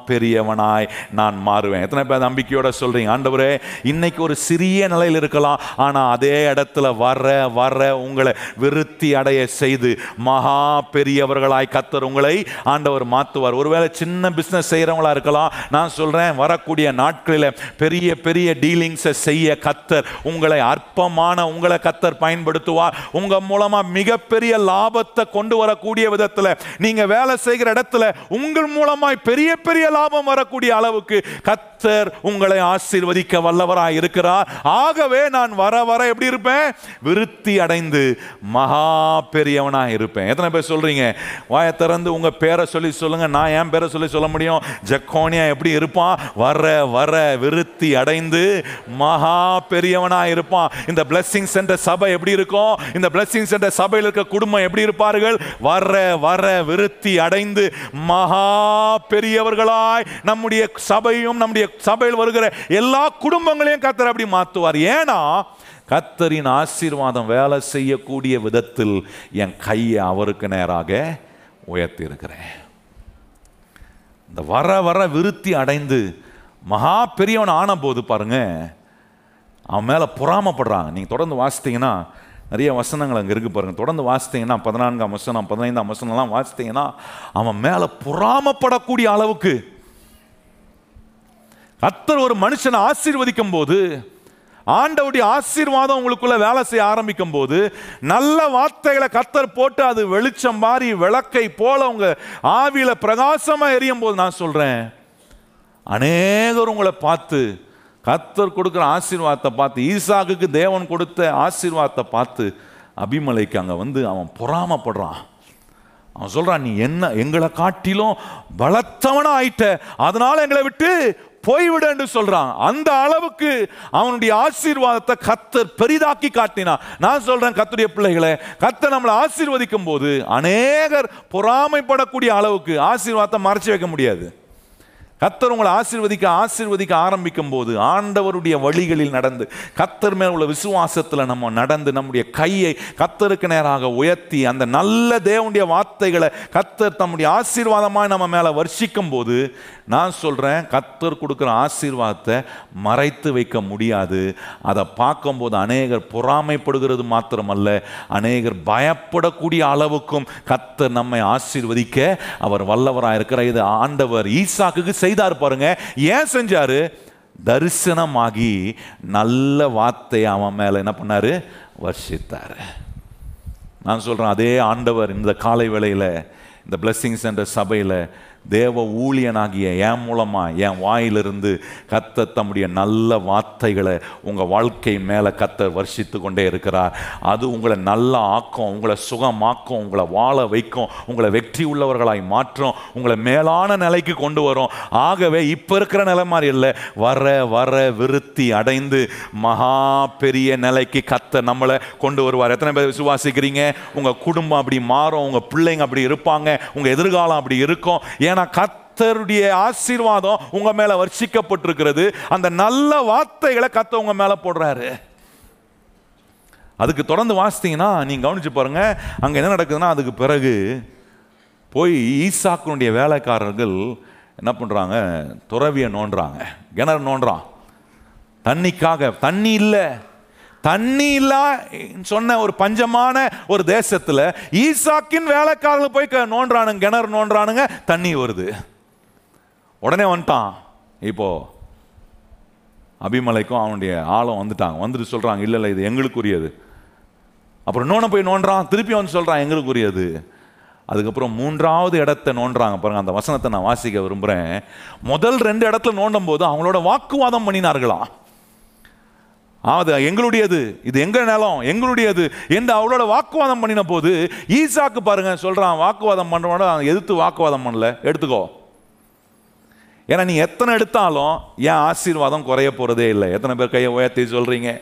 பெரியவனாய் நான் மாறுவேன். எத்தனை பேர் நம்பிக்கையோட சொல்றீங்க? ஆண்டவரே இன்னைக்கு ஒரு சிறிய நிலையில் இருக்கலாம். ஆனால் அதே இடத்துல வர வர உங்களை விருத்தி அடைய செய்து மகா பெரியவர்களாய் கத்தர் உங்களை ஆண்டவர் மாற்றுவார் ஒருவேளை சின்ன பிஸ்னஸ் செய்கிறவங்களா இருக்கலாம். நான் சொல்றேன் வரக்கூடிய நாட்களில் பெரிய பெரிய டீலிங்ஸை செய்ய கத்தர் உங்களை அற்பமான உங்களை கத்தர் பயன்படுத்துவார். உங்க மூலமா மிகப்பெரிய லாபத்தை கொண்டு வரக்கூடிய விதத்துல நீங்க வேலை செய்கிற இடத்துல உங்கள் மூலமாய் பெரிய பெரிய லாபம் வரக்கூடிய அளவுக்கு கர்த்தர் உங்களை ஆசீர்வதிக்க வல்லவராய் இருக்கிறார். ஆகவே நான் வர வர எப்படி இருப்பேன்? விருத்தி அடைந்து மகா பெரியவனாக இருப்பேன். எத்தனை பேர் சொல்றீங்க? வாயை திறந்து உங்க பேரை சொல்லி சொல்லுங்க. நான் ஏன் பேரை சொல்லி சொல்ல முடியும். ஜக்கோனியா எப்படி இருப்பான்? வர வர விருத்தி அடைந்து மகா பெரியவனா இருப்பான். இந்த பிளஸ்ஸிங் சென்டர் சபை எப்படி இருக்கும்? இந்த பிளஸ்ஸிங் சென்டர் சபையில் இருக்க குடும்பம் எப்படி இருப்பார்கள்? வர வர விருத்தி அடைந்து மகா பெரியவர்களாய் நம்முடைய சபையும் நம்முடைய சபையில் வருகிற எல்லா குடும்பங்களையும் கத்தர் அப்படி மாற்றுவார். ஏன்னா கத்தரின் ஆசீர்வாதம் வேலை செய்யக்கூடிய விதத்தில் என் கையை அவருக்கு நேராக உயர்த்தி இருக்கிறேன் இந்த வர வர விருத்தி அடைந்து மகா பெரியவன் ஆன போது பாருங்க அவன் மேலே பொறாமப்படுறாங்க. நீங்கள் தொடர்ந்து வாசித்தீங்கன்னா நிறைய வசனங்கள் அங்கே இருக்கு பாருங்க. தொடர்ந்து வாசித்தீங்கன்னா பதினான்காம் வசனம் பதினைந்தாம் வசனம்லாம் வாசித்தீங்கன்னா அவன் மேலே பொறாமப்படக்கூடிய அளவுக்கு கத்தர் ஒரு மனுஷனை ஆசீர்வதிக்கும் போது ஆண்டவுடைய ஆசீர்வாதம் உங்களுக்குள்ள வேலை செய்ய ஆரம்பிக்கும் போது நல்ல வார்த்தைகளை கத்தர் போட்டு அது வெளிச்சம் மாறி விளக்கை போல உங்க ஆவியில பிரகாசமா எரியும் போது நான் சொல்றேன். அநேகர் உங்களை பார்த்து கத்தர் கொடுக்குற ஆசீர்வாதத்தை பார்த்து ஈசாக்குக்கு தேவன் கொடுத்த ஆசீர்வாதத்தை பார்த்து அபிமலைக்கு அங்கே வந்து அவன் பொறாமப்படுறான். அவன் சொல்றான் நீ என்ன எங்களை காட்டிலும் பலத்தவனா ஆயிட்ட அதனால எங்களை விட்டு போய்விட என்று சொல்றான். அந்த அளவுக்கு அவனுடைய ஆசீர்வாதத்தை கத்தர் பெரிதாக்கி காட்டினான் நான் சொல்றேன் கத்துடைய பிள்ளைகளை கத்தர் நம்மளை ஆசீர்வதிக்கும் போது அநேகர் பொறாமைப்படக்கூடிய அளவுக்கு ஆசீர்வாதத்தை மறைச்சி வைக்க முடியாது. கத்தர் உங்களை ஆசீர்வதிக்க ஆசீர்வதிக்க ஆரம்பிக்கும் போது ஆண்டவருடைய வழிகளில் நடந்து கத்தர் மேல் உள்ள விசுவாசத்தில் நம்ம நடந்து நம்முடைய கையை கத்தருக்கு நேராக உயர்த்தி அந்த நல்ல தேவனுடைய வார்த்தைகளை கத்தர் தம்முடைய ஆசீர்வாதமாக நம்ம மேலே வர்ஷிக்கும் போது நான் சொல்கிறேன் கத்தர் கொடுக்குற ஆசீர்வாதத்தை மறைத்து வைக்க முடியாது. அதை பார்க்கும்போது அநேகர் பொறாமைப்படுகிறது மாத்திரமல்ல அநேகர் பயப்படக்கூடிய அளவுக்கும் கத்தர் நம்மை ஆசீர்வதிக்க அவர் வல்லவராக இருக்கிற இது ஆண்டவர் ஈசாக்குக்கு செய்தார் பாருங்க. ஏன் செஞ்சாரு? தரிசனமாகி நல்ல வார்த்தையை அவன் மேலே என்ன பண்ணார்? வர்ஷித்தார். நான் சொல்கிறேன் அதே ஆண்டவர் இந்த காலை வேளையில் இந்த பிளஸ்ஸிங்ஸ் என்ற சபையில் தேவ ஊழியனாகிய என் மூலமாக என் வாயிலிருந்து கத்த தம்முடைய நல்ல வார்த்தைகளை உங்கள் வாழ்க்கை மேலே கத்த வர்ஷித்து கொண்டே இருக்கிறார். அது உங்களை நல்லா ஆக்கும் உங்களை சுகமாக்கும் உங்களை வாழ வைக்கும் உங்களை வெற்றி உள்ளவர்களாய் மாற்றும் உங்களை மேலான நிலைக்கு கொண்டு வரும். ஆகவே இப்போ இருக்கிற நிலை மாதிரி இல்லை. வர வர விருத்தி அடைந்து மகா பெரிய நிலைக்கு கத்த நம்மளை கொண்டு வருவார். எத்தனை பேர் விசுவாசிக்கிறீங்க? உங்கள் குடும்பம் அப்படி மாறும் உங்கள் பிள்ளைங்க அப்படி இருப்பாங்க உங்கள் எதிர்காலம் அப்படி இருக்கும். ஏன் ஏன்னா கத்தருடைய ஆசீர்வாதம் உங்க மேல வர்ஷிக்கப்பட்டிருக்கிறது. அந்த நல்ல வார்த்தைகளை கத்த உங்க மேல போடுறாரு. அதுக்கு தொடர்ந்து வாசித்தீங்கன்னா நீங்க கவனிச்சு பாருங்க. அங்க என்ன நடக்குதுன்னா அதுக்கு பிறகு போய் ஈசாக்குனுடைய வேலைக்காரர்கள் என்ன பண்றாங்க? துறவியை நோண்டுறாங்க. கிணறு நோண்டுறான். தண்ணிக்காக தண்ணி இல்லை. தண்ணி இல்ல சொன்ன ஒரு பஞ்சமான ஒரு தேசத்துல ஈசாக்கின் வேலைக்காரங்க போய் க- கிணறு நோன்றானுங்க தண்ணி வருது. உடனே வந்துட்டான். இப்போ அபிமலைக்கும் அவனுடைய ஆழம் வந்துட்டாங்க. வந்துட்டு சொல்றாங்க இல்ல இல்ல இது எங்களுக்குரியது. அப்புறம் இன்னொன்று போய் நோண்டுறான் திருப்பி வந்து சொல்றான் எங்களுக்குரியது. அதுக்கப்புறம் மூன்றாவது இடத்த நோண்டுறாங்க பாருங்க அந்த வசனத்தை நான் வாசிக்க விரும்புகிறேன் முதல் ரெண்டு இடத்துல நோண்டும் போது அவங்களோட வாக்குவாதம் பண்ணினார்களாம் அது எங்களுடையது. இது எங்க நிலம்? எங்களுடையது. என்று அவளோட வாக்குவாதம் பண்ணின போது ஈசாக்கு பாருங்க சொல்றான் வாக்குவாதம் பண்றவனோட எதிர்த்து வாக்குவாதம் பண்ணல. எடுத்துக்கோ. ஏன்னா நீ எத்தனை எடுத்தாலும் என் ஆசீர்வாதம் குறைய போறதே இல்லை. எத்தனை பேர் கையை உயர்த்தி சொல்றீங்க?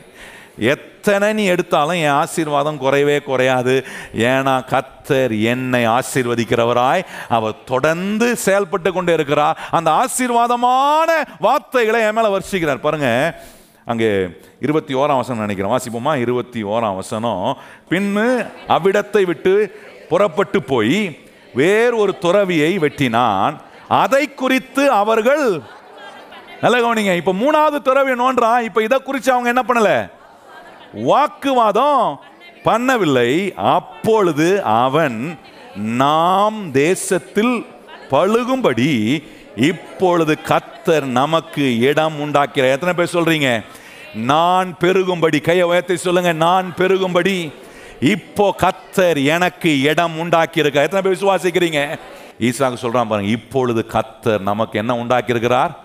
எத்தனை நீ எடுத்தாலும் என் ஆசீர்வாதம் குறையவே குறையாது. ஏன்னா கத்தர் என்னை ஆசீர்வதிக்கிறவராய் அவர் தொடர்ந்து செயல்பட்டு கொண்டே இருக்கிறார். அந்த ஆசீர்வாதமான வார்த்தைகளை என் மேல வர்ஷிக்கிறார். பாருங்க அங்கே இருபத்தி ஓராம் வசனம் நினைக்கிறேன். வாசிப்போமா? இருபத்தி ஓராம் வசனம். பின்னு அவ்விடத்தை விட்டு புறப்பட்டு போய் வேறு ஒரு துறவியை வெட்டினான். அதை குறித்து அவர்கள் நல்ல கவனிங்க. இப்ப மூணாவது துறவி நோன்றான் இப்ப இதை குறித்து அவங்க என்ன பண்ணல? வாக்குவாதம் பண்ணவில்லை. அப்பொழுது அவன் நாம் தேசத்தில் பழுகும்படி இப்பொழுது கத்தர் நமக்கு இடம் உண்டாக்கிற எத்தனை பேர் சொல்றீங்க? நான் பெருகும்படி கையை உயர்த்தி சொல்லுங்க நான் பெருகும்படி. இப்போ கத்தர் எனக்கு இடம் உண்டாக்கி இருக்க எத்தனை பேர் விசுவாசிக்கிறீங்க? ஈசாக்கு சொல்றான் பாருங்க இப்பொழுது கத்தர் நமக்கு என்ன உண்டாக்கி இருக்கிறார்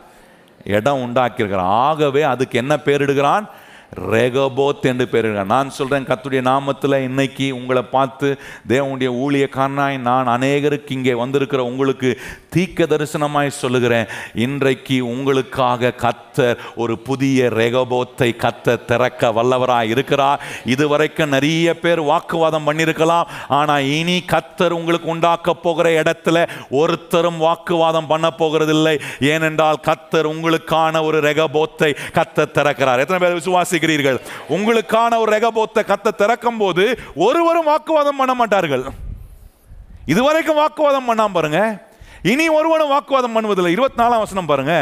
இடம் உண்டாக்கியிருக்கிறார். ஆகவே அதுக்கு என்ன பேரிடுகிறான்? ரெகபோத் என்று பேர் நான் சொல்கிறேன் கத்துடைய நாமத்தில் இன்னைக்கு உங்களை பார்த்து தேவனுடைய ஊழியக்காரனாய் நான் அநேகருக்கு இங்கே வந்திருக்கிற உங்களுக்கு தீக்க தரிசனமாய் சொல்லுகிறேன். இன்றைக்கு உங்களுக்காக கத்தர் ஒரு புதிய ரெகபோத்தை கத்த திறக்க வல்லவராக இருக்கிறார். இதுவரைக்கும் நிறைய பேர் வாக்குவாதம் பண்ணியிருக்கலாம். ஆனால் இனி கத்தர் உங்களுக்கு உண்டாக்க போகிற இடத்துல ஒருத்தரும் வாக்குவாதம் பண்ண போகிறதில்லை. ஏனென்றால் கத்தர் உங்களுக்கான ஒரு ரெகபோத்தை கத்த திறக்கிறார். எத்தனை பேர் விசுவாசி விசுவாசிக்கிறீர்கள் உங்களுக்கான ஒரு ரெகபோத்தை கத்த திறக்கும் போது ஒருவரும் வாக்குவாதம் பண்ண மாட்டார்கள். இதுவரைக்கும் வாக்குவாதம் பண்ணாம பாருங்க. இனி ஒருவனும் வாக்குவாதம் பண்ணுவதில்லை. இருபத்தி நாலாம் வசனம் பாருங்க.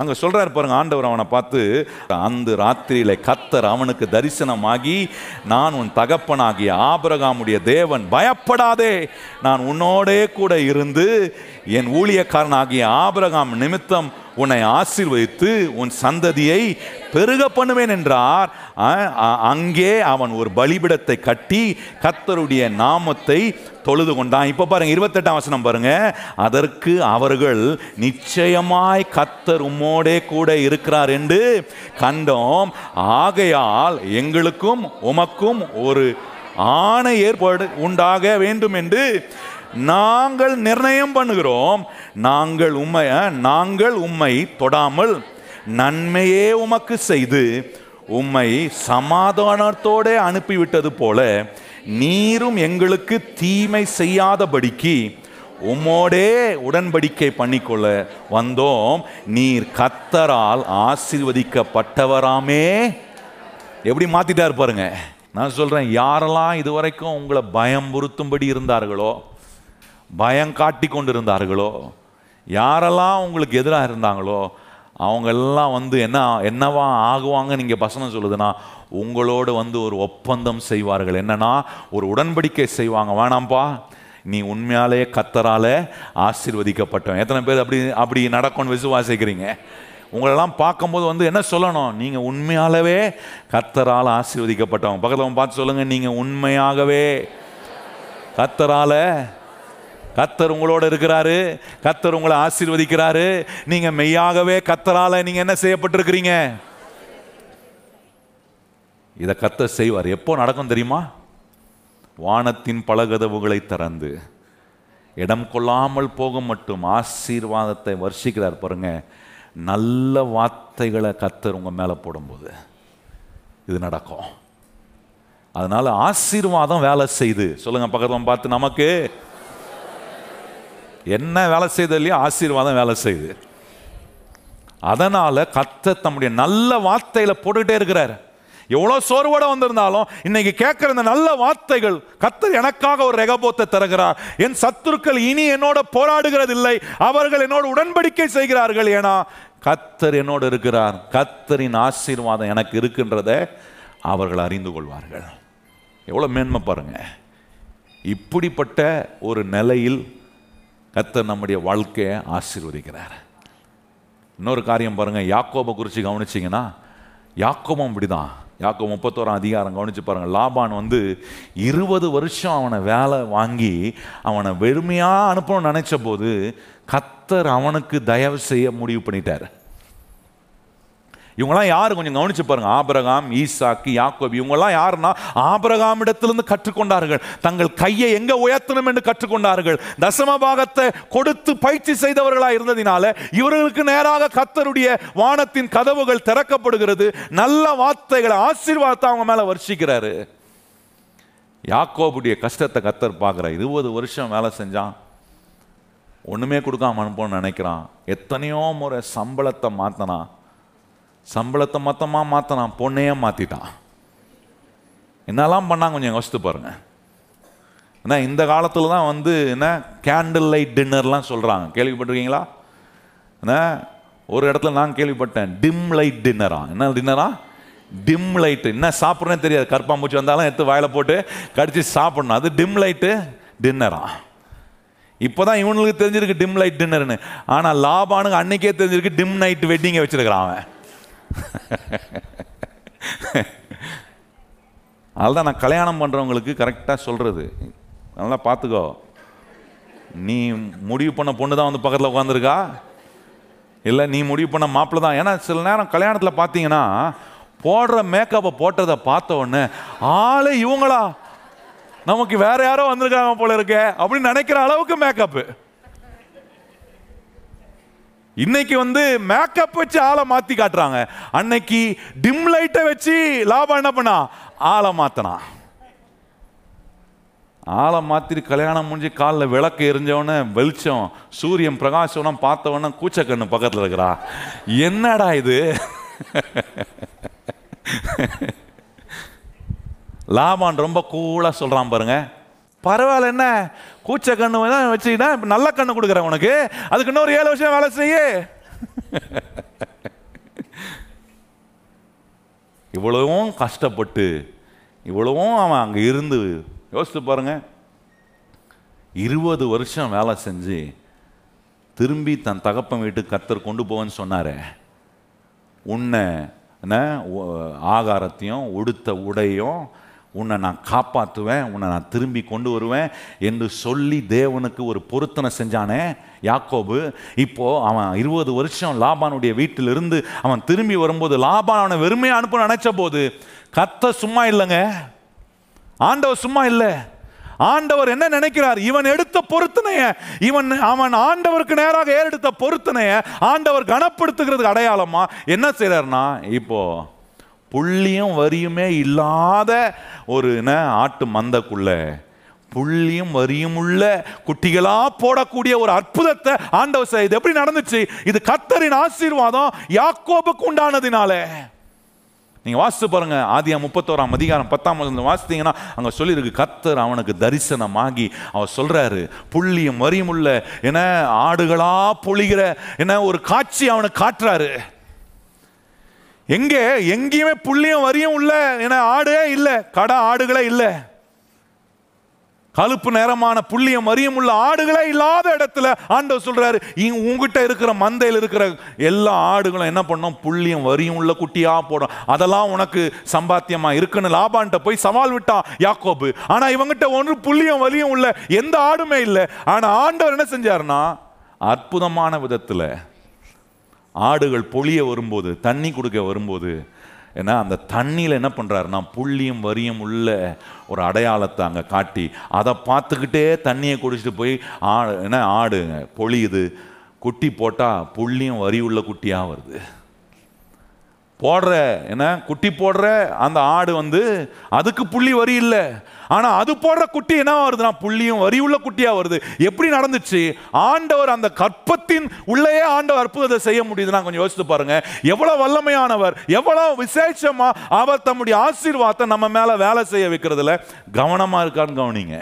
அங்க சொல்றாரு பாருங்க ஆண்டவர் அவனை பார்த்து அந்த ராத்திரியில கத்தர் அவனுக்கு தரிசனமாகி நான் உன் தகப்பனாகிய ஆபரகாமுடைய தேவன் பயப்படாதே. நான் உன்னோடே கூட இருந்து என் ஊழியக்காரனாகிய ஆபரகாம் நிமித்தம் உன்னை ஆசீர்வதித்து உன் சந்ததியை பெருக பண்ணுவேன் என்றார். அங்கே அவன் ஒரு பலிபிடத்தை கட்டி கத்தருடைய நாமத்தை தொழுது கொண்டான். இப்போ பாருங்க இருபத்தெட்டாம் வசனம் பாருங்க. அதற்கு அவர்கள் நிச்சயமாய் கத்தர் உம்மோடே கூட இருக்கிறார் என்று கண்டோம். ஆகையால் எங்களுக்கும் உமக்கும் ஒரு ஆணை ஏற்பாடு உண்டாக வேண்டும் என்று நாங்கள் நிர்ணயம் பண்ணுகிறோம். நாங்கள் உம்மை நாங்கள் உம்மை தொடாமல் நன்மையே உமக்கு செய்து உம்மை சமாதானத்தோடே அனுப்பிவிட்டது போல நீரும் எங்களுக்கு தீமை செய்யாதபடிக்கு உம்மோடே உடன்படிக்கை பண்ணிக்கொள்ள வந்தோம். நீர் கத்தரால் ஆசீர்வதிக்கப்பட்டவராமே. எப்படி மாத்திட்டாரு பாருங்க. நான் சொல்றேன் யாரெல்லாம் இதுவரைக்கும் உங்களை பயம்புறுத்தும்படி இருந்தார்களோ பயம் காட்டி கொண்டு இருந்தார்களோ யாரெல்லாம் உங்களுக்கு எதிராக இருந்தாங்களோ அவங்க எல்லாம் வந்து என்ன என்னவா ஆகுவாங்க நீங்க வசனம் சொல்லுதுன்னா உங்களோடு வந்து ஒரு ஒப்பந்தம் செய்வார்கள். என்னன்னா ஒரு உடன்படிக்கை செய்வாங்க. வேணாம்ப்பா நீ உண்மையாலே கத்தரால ஆசிர்வதிக்கப்பட்டவன். எத்தனை பேர் அப்படி அப்படி நடக்கும்னு விசுவாசிக்கிறீங்க? உங்களெல்லாம் பார்க்கும்போது வந்து என்ன சொல்லணும்? நீங்கள் உண்மையாகவே கத்தரால் ஆசீர்வதிக்கப்பட்டவங்க பக்கத்தில் பார்த்து சொல்லுங்க நீங்கள் உண்மையாகவே கத்தரால கத்தர் உங்களோட இருக்கிறாரு. கத்தர் உங்களை ஆசீர்வதிக்கிறாரு. நீங்க மெய்யாகவே கத்தரால நீங்க என்ன செய்யப்பட்டிருக்கிறீங்க? இதை கத்தர் செய்வார். எப்போ நடக்கும் தெரியுமா? வானத்தின் பலகதவுகளை திறந்து இடம் கொள்ளாமல் போக மட்டும் ஆசீர்வாதத்தை வர்ஷிக்கிறார் பாருங்க. நல்ல வார்த்தைகளை கத்தர் உங்க மேல போடும்போது இது நடக்கும். அதனால ஆசீர்வாதம் வேலை செய்து. சொல்லுங்க பக்கத்துல பார்த்து நமக்கு என்ன வேலை செய்யுது இல்லையோ ஆசீர்வாதம் வேலை செய்யுது. அதனால கத்த தம்முடைய நல்ல வார்த்தையில போட்டுக்கிட்டே இருக்கிறார். எவ்வளோ சோர்வோட வந்திருந்தாலும் இன்னைக்கு கேட்குற இந்த நல்ல வார்த்தைகள் கத்தர் எனக்காக ஒரு ரெகபோத்தை தருகிறார். என் சத்துருக்கள் இனி என்னோட போராடுகிறதில்லை. அவர்கள் என்னோட உடன்படிக்கை செய்கிறார்கள் ஏன்னா கத்தர் என்னோடு இருக்கிறார். கத்தரின் ஆசீர்வாதம் எனக்கு இருக்கின்றதை அவர்கள் அறிந்து கொள்வார்கள். எவ்வளோ மேன்மை பாருங்க. இப்படிப்பட்ட ஒரு நிலையில் கத்தர் நம்முடைய வாழ்க்கையை ஆசீர்வதிக்கிறார். இன்னொரு காரியம் பாருங்க யாக்கோபை குறித்து கவனிச்சிங்கன்னா யாக்கோபம் இப்படிதான் யாக்கோ முப்பத்தோராம் அதிகாரம் கவனிச்சு பாருங்கள் லாபான் வந்து இருபது வருஷம் அவனை வேலை வாங்கி அவனை வெறுமையாக அனுப்பணும்னு நினச்ச போது கத்தர் அவனுக்கு தயவு செய்ய முடிவு பண்ணிட்டார். இவங்கெல்லாம் யார்? கொஞ்சம் கவனிச்சு பாருங்க. ஆபரகாம் ஈசாக்கு யாக்கோபி இவங்கெல்லாம் யாருன்னா ஆபரகாம் இடத்திலிருந்து கற்றுக்கொண்டார்கள். தங்கள் கையை எங்க உயர்த்தணும் என்று கற்றுக்கொண்டார்கள். தசம பாகத்தை கொடுத்து பயிற்சி செய்தவர்களாக இருந்ததினால இவர்களுக்கு நேராக கத்தருடைய வானத்தின் கதவுகள் திறக்கப்படுகிறது. நல்ல வார்த்தைகளை ஆசீர்வாதத்தை அவங்க மேல வருஷிக்கிறாரு. யாக்கோபுடைய கஷ்டத்தை கத்தர் பார்க்குற இருபது வருஷம் வேலை செஞ்சான். ஒன்றுமே கொடுக்காம அனுப்பணும்னு நினைக்கிறான். எத்தனையோ முறை சம்பளத்தை மாற்றினான் சம்பளத்தை மொத்தமாக மாற்றினான் பொண்ணையே மாற்றிட்டான் என்னெல்லாம் பண்ணாங்க கொஞ்சம் யோசித்து பாருங்கள் ஏன்னா இந்த காலத்தில் தான் வந்து என்ன கேண்டில் லைட் டின்னர்லாம் சொல்கிறாங்க கேள்விப்பட்டிருக்கீங்களா? என்ன ஒரு இடத்துல நான் கேள்விப்பட்டேன் டிம் லைட் டின்னரா என்ன டின்னரா டிம் லைட்டு என்ன சாப்பிட்றேன்னு தெரியாது. கற்பாம்பூச்சி வந்தாலும் எடுத்து வாயில் போட்டு கடிச்சு சாப்பிட்ணும். அது டிம் லைட்டு டின்னரா இப்போதான் இவனுக்கு தெரிஞ்சிருக்கு டிம் லைட் டின்னர்னு ஆனால் லாபானுக்கு அன்னைக்கே தெரிஞ்சிருக்கு டிம் நைட் வெட்டிங்கை வச்சுருக்கிறான் அவன். (laughs) அதுதான் நான் கல்யாணம் பண்ணுறவங்களுக்கு கரெக்டாக சொல்கிறது நல்லா பார்த்துக்கோ நீ முடிவு பண்ண பொண்ணு தான் வந்து பக்கத்தில் உட்காந்துருக்கா இல்லை நீ முடிவு பண்ண மாப்பிள்ள தான். ஏன்னா சில நேரம் கல்யாணத்தில் பார்த்தீங்கன்னா போடுற மேக்கப்பை போட்டதை பார்த்த உடனே ஆளே இவங்களா? நமக்கு வேற யாரோ வந்திருக்காங்க போல இருக்கே அப்படின்னு நினைக்கிற அளவுக்கு மேக்கப்பு இன்னைக்கு வந்து மேக்கப் வச்சு ஆளை மாத்தி காட்டுறாங்க. அன்னைக்கு டிம் லைட்டை வச்சு லாபம் என்ன பண்ணா? ஆளை மாத்தனா. ஆளை மாத்திட்டு கல்யாணம் முடிஞ்சு காலில் விளக்கு எரிஞ்சவொடனே வெளிச்சம் சூரியன் பிரகாசம் பார்த்தவொடனே கூச்சக்கண்ணு பக்கத்தில் இருக்கிறா. என்னடா இது? லாபான் ரொம்ப கூலாக சொல்கிறான் பாருங்க. பரவாயில்ல என்ன கூச்ச கண்ணு தான் வச்சுக்கிட்டா இப்போ நல்ல கண்ணு கொடுக்குறேன் உனக்கு. அதுக்கு இன்னொரு ஏழு வருஷம் வேலை செய்ய. (laughs) இவ்வளவும் கஷ்டப்பட்டு இவ்வளவும் அவன் அங்கே இருந்து யோசித்து பாருங்க. இருபது வருஷம் வேலை செஞ்சு திரும்பி தன் தகப்பன் வீட்டுக்கு கத்தர் கொண்டு போவேன்னு சொன்னார். உன்னை என்ன ஆகாரத்தையும் உடுத்த உடையும் உன்னை நான் காப்பாற்றுவேன் உன்னை நான் திரும்பி கொண்டு வருவேன் என்று சொல்லி தேவனுக்கு ஒரு பொருத்தனை செஞ்சானே யாக்கோபு. இப்போ அவன் இருபது வருஷம் லாபானுடைய வீட்டிலிருந்து அவன் திரும்பி வரும்போது லாபான் அவனை வெறுமையா அனுப்ப நினச்ச போது கத்த சும்மா இல்லைங்க. ஆண்டவர் சும்மா இல்லை. ஆண்டவர் என்ன நினைக்கிறார்? இவன் எடுத்த பொருத்தனைய இவன் அவன் ஆண்டவருக்கு நேராக ஏறெடுத்த பொருத்தனைய ஆண்டவர் கனப்படுத்துகிறதுக்கு அடையாளமா? என்ன செய்கிறார்னா இப்போ புள்ளியும் வரியுமே இல்லாத ஒரு என்ன ஆட்டு மந்தக்குள்ள. புள்ளியும் வரியும் உள்ள குட்டிகளா போடக்கூடிய ஒரு அற்புதத்தை ஆண்டவர் செய்து எப்படி நடந்துச்சு? இது கத்தரின் ஆசீர்வாதம் யாக்கோபுக்கு உண்டானதினாலே. நீங்க வாசித்து பாருங்க ஆதியா முப்பத்தோராம் அதிகாரம் பத்தாம் வாசித்தீங்கன்னா அங்க சொல்லியிருக்கு கத்தர் அவனுக்கு தரிசனமாகி அவர் சொல்றாரு புள்ளியும் வரியும் உள்ள என்ன ஆடுகளா பொழிகிற என்ன ஒரு காட்சி அவனுக்கு காட்டுறாரு. எங்கே? எங்கேயுமே புள்ளியும் வரியும் உள்ள. என ஆடே இல்லை. கடை ஆடுகளே இல்லை. கழுப்பு நேரமான புள்ளியம் மரியம் உள்ள ஆடுகளே இல்லாத இடத்துல ஆண்டவர் சொல்றாரு உங்ககிட்ட இருக்கிற மந்தையில் இருக்கிற எல்லா ஆடுகளும் என்ன பண்ணும்? புள்ளியம் வரியும் உள்ள குட்டியா போடும். அதெல்லாம் உனக்கு சம்பாத்தியமா இருக்குன்னு லாபான்ட்ட போய் சவால் விட்டான் யாக்கோபு. ஆனா இவங்கிட்ட ஒன்று புள்ளியம் வலியும் உள்ள எந்த ஆடுமே இல்லை. ஆனா ஆண்டவர் என்ன செஞ்சாருன்னா அற்புதமான விதத்துல ஆடுகள் பொழிய வரும்போது தண்ணி கொடுக்க வரும்போது ஏன்னா அந்த தண்ணியில் என்ன பண்ணுறாருன்னா புள்ளியும் வரியும் உள்ள ஒரு அடையாளத்தை அங்கே காட்டி அதை பார்த்துக்கிட்டே தண்ணியை குடிச்சிட்டு போய் ஆடு என்ன ஆடுங்க பொழியுது குட்டி போட்டால் புள்ளியும் வரி உள்ள குட்டியாக வருது. போடுற என்ன குட்டி போடுற அந்த ஆடு வந்து அதுக்கு புள்ளி வரி இல்லை. ஆனால் அது போடுற குட்டி என்ன வருதுன்னா புள்ளியும் வரி உள்ள குட்டியாக வருது. எப்படி நடந்துச்சு? ஆண்டவர் அந்த கற்பத்தின் உள்ளேயே ஆண்டவர் அற்புதத்தை செய்ய முடியுதுன்னா கொஞ்சம் யோசித்து பாருங்க. எவ்வளோ வல்லமையானவர் எவ்வளோ விசேஷமா அவர் தம்முடைய ஆசீர்வாதத்தை நம்ம மேலே வேலை செய்ய வைக்கிறதுல கவனமாக இருக்கான்னு கவனிங்க.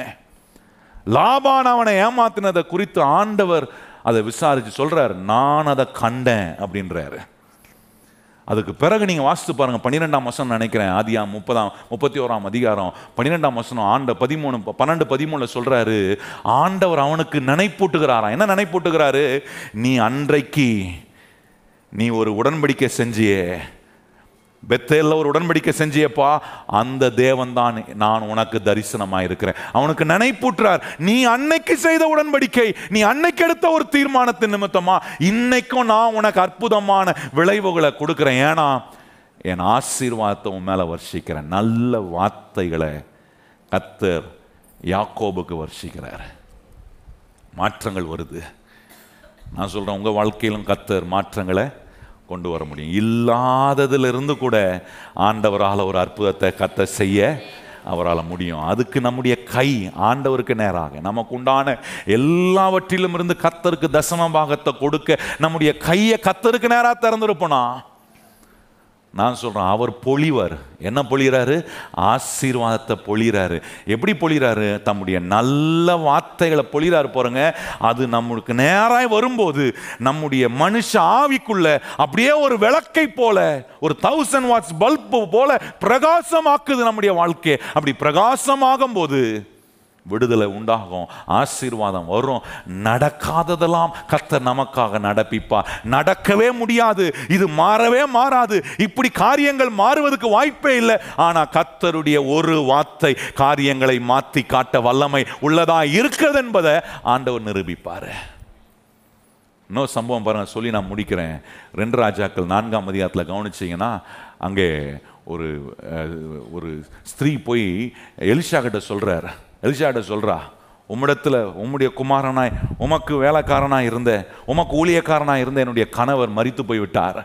லாபான் அவனை ஏமாத்தினதை குறித்து ஆண்டவர் அதை விசாரித்து சொல்கிறார் நான் அதை கண்டேன் அப்படின்றாரு. அதுக்கு பிறகு நீங்கள் வாசித்து பாருங்க பன்னிரெண்டாம் வசனம் நினைக்கிறேன் ஆதியா முப்பதாம் முப்பத்தி ஓராம் அதிகாரம் பன்னிரெண்டாம் வசனம் ஆண்ட பதிமூணு பன்னெண்டு பதிமூணில் சொல்கிறாரு ஆண்டவர் அவனுக்கு நினைப்பூட்டுகிறாராம். என்ன நினைப்பூட்டுகிறாரு? நீ அன்றைக்கு நீ ஒரு உடன்படிக்கை செஞ்சியே பெத்தேல்ல ஒரு உடன்படிக்கை செஞ்சியப்பா அந்த தேவன் தான் நான் உனக்கு தரிசனமாக இருக்கிறேன். அவனுக்கு நினைப்பூட்டுறார் நீ அன்னைக்கு செய்த உடன்படிக்கை நீ அன்னைக்கு எடுத்த ஒரு தீர்மானத்தின் நிமித்தமா இன்னைக்கும் நான் உனக்கு அற்புதமான விளைவுகளை கொடுக்குறேன். ஏன்னா என் ஆசீர்வாதத்தை உன் மேலே வர்ஷிக்கிறேன். நல்ல வார்த்தைகளை கத்தர் யாக்கோபுக்கு வர்ஷிக்கிறார். மாற்றங்கள் வருது. நான் சொல்கிறேன் உங்கள் வாழ்க்கையிலும் கத்தர் மாற்றங்களை கொண்டு வர முடியும். இல்லாததிலிருந்து கூட ஆண்டவரால் ஒரு அற்புதத்தை கத்த செய்ய அவரால் முடியும். அதுக்கு நம்முடைய கை ஆண்டவருக்கு நேராக. நமக்கு உண்டான எல்லாவற்றிலும் இருந்து கத்தருக்கு தசம பாகத்தை கொடுக்க நம்முடைய கையை கத்தருக்கு நேராக திறந்துருப்போனா? நான் சொல்கிறேன் அவர் பொழிவார். என்ன பொழிகிறாரு ஆசீர்வாதத்தை பொழிகிறாரு எப்படி பொழிகிறாரு தம்முடைய நல்ல வார்த்தைகளை பொழிகிறாரு போகிறங்க அது நம்மளுக்கு நேராக வரும்போது நம்முடைய மனுஷ ஆவிக்குள்ள அப்படியே ஒரு விளக்கை போல ஒரு தௌசண்ட் வாட்ஸ் பல்பு போல பிரகாசமாக்குது நம்முடைய வாழ்க்கையை அப்படி பிரகாசமாகும் போது விடுதலை உண்டாகும் ஆசீர்வாதம் வரும். நடக்காததெல்லாம் கர்த்தர் நமக்காக நடப்பிப்பா நடக்கவே முடியாது இது மாறவே மாறாது. இப்படி காரியங்கள் மாறுவதற்கு வாய்ப்பே இல்லை. ஆனா கர்த்தருடைய ஒரு வார்த்தை காரியங்களை மாற்றி காட்ட வல்லமை உள்ளதா இருக்கிறது என்பதை ஆண்டவர் நிரூபிப்பாரு. இன்னொரு சம்பவம் பாருங்க சொல்லி நான் முடிக்கிறேன். ரெண்டு ராஜாக்கள் நான்காம் அதிகாரத்தில் கவனிச்சிங்கன்னா அங்கே ஒரு ஒரு ஸ்திரீ போய் எலிஷா கிட்ட சொல்கிறார் எலிஷாட்ட சொல்கிறா உம்மிடத்தில் உம்முடைய குமாரனாய் உமக்கு வேலைக்காரனாக இருந்த உமக்கு ஊழியக்காரனாக இருந்த என்னுடைய கணவர் மறித்து போய்விட்டார்.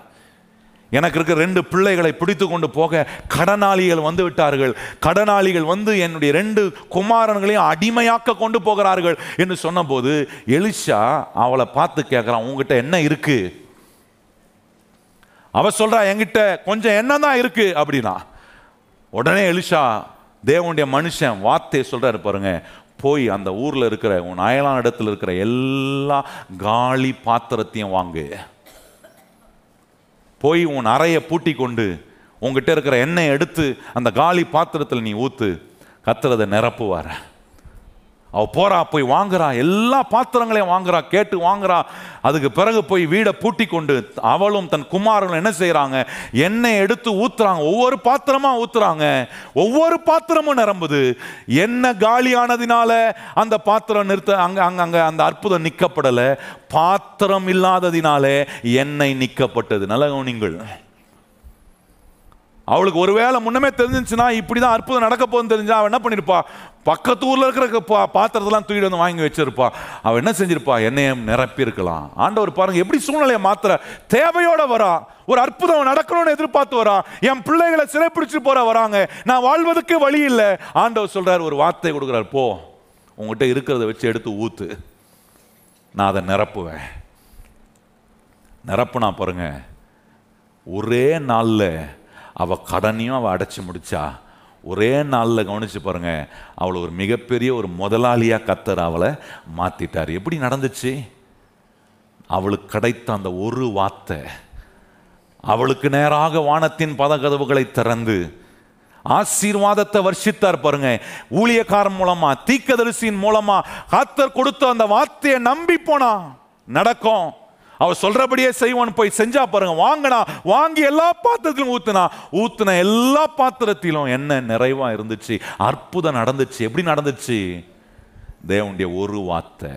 எனக்கு இருக்க ரெண்டு பிள்ளைகளை பிடித்து கொண்டு போக கடனாளிகள் வந்து விட்டார்கள். கடனாளிகள் வந்து என்னுடைய ரெண்டு குமாரன்களையும் அடிமையாக்க கொண்டு போகிறார்கள். என்று சொன்னபோது எலிஷா அவளை பார்த்து கேட்குறான் உங்ககிட்ட என்ன இருக்கு? அவ சொல்றா என்கிட்ட கொஞ்சம் என்ன தான் இருக்கு. அப்படின்னா உடனே எலிஷா தேவனுடைய மனுஷன் வார்த்தையை சொல்கிறாரு பாருங்க. போய் அந்த ஊரில் இருக்கிற உன் அயலான இடத்துல இருக்கிற எல்லா காலி பாத்திரத்தையும் வாங்கு. போய் உன் அறையை பூட்டி கொண்டு உங்ககிட்ட இருக்கிற எண்ணெயை எடுத்து அந்த காலி பாத்திரத்தில் நீ ஊத்து. கத்துறதை நிரப்புவார். அவள் போறா போய் வாங்குறா எல்லா பாத்திரங்களையும் வாங்குறா கேட்டு வாங்குறா. அதுக்கு பிறகு போய் வீடை பூட்டி கொண்டு அவளும் தன் குமாரனும் என்ன செய்கிறாங்க எண்ணெய் எடுத்து ஊத்துறாங்க. ஒவ்வொரு பாத்திரமா ஊத்துறாங்க. ஒவ்வொரு பாத்திரமும் நிரம்புது. எண்ணெய் காலியானதினால அந்த பாத்திரம் நிறுத்த அங்கே அங்கே அங்கே அந்த அற்புதம் நிற்கப்படலை பாத்திரம் இல்லாததினாலே எண்ணெய் நிற்கப்பட்டது நல்ல கவனிங்கள் அவளுக்கு ஒருவேளை முன்னமே தெரிஞ்சிச்சுன்னா இப்படிதான் அற்புதம் நடக்க போகுதுன்னு தெரிஞ்சா அவன் என்ன பண்ணியிருப்பா பக்கத்து ஊரில் இருக்கிற பா- பாத்திரத்தெல்லாம் தூக்கிட்டு வந்து வாங்கி வச்சிருப்பா. அவள் என்ன செஞ்சிருப்பா? எண்ணெயம் நிரப்பியிருக்கலாம். ஆண்டவர் பாருங்க எப்படி சூழ்நிலையை மாத்திர தேவையோட வரா. ஒரு அற்புதம் நடக்கணும்னு எதிர்பார்த்து வரா. என் பிள்ளைகளை சிறைப்பிடிச்சு போற வராங்க. நான் வாழ்வதற்கு வழி இல்லை. ஆண்டவர் சொல்றார் ஒரு வார்த்தை கொடுக்குறாரு போ உங்ககிட்ட இருக்கிறத வச்சு எடுத்து ஊத்து. நான் அதை நிரப்புவேன். நிரப்புனா பாருங்க ஒரே நாளில் அவள் கடனையும் அவள் அடைச்சி முடிச்சா ஒரே நாளில் கவனிச்சு பாருங்க அவளை ஒரு மிகப்பெரிய ஒரு முதலாளியாக கத்தர் அவளை மாத்திட்டார். எப்படி நடந்துச்சு? அவளுக்கு கிடைத்த அந்த ஒரு வார்த்தை அவளுக்கு நேராக வானத்தின் பதகதவுகளை திறந்து ஆசீர்வாதத்தை வர்ஷித்தார் பாருங்க. ஊழியக்காரன் மூலமா தீக்கதரிசியின் மூலமா கத்தர் கொடுத்த அந்த வார்த்தையை நம்பி போனா நடக்கும். அவர் சொல்றபடியே செய்வான் போய் செஞ்சா பாருங்க வாங்கினா வாங்கி எல்லா பாத்திரத்திலும் ஊத்துனா ஊத்துன எல்லா பாத்திரத்திலும் என்ன நிறைவா இருந்துச்சு அற்புதம் நடந்துச்சு. எப்படி நடந்துச்சு? தேவனுடைய ஒரு வார்த்தை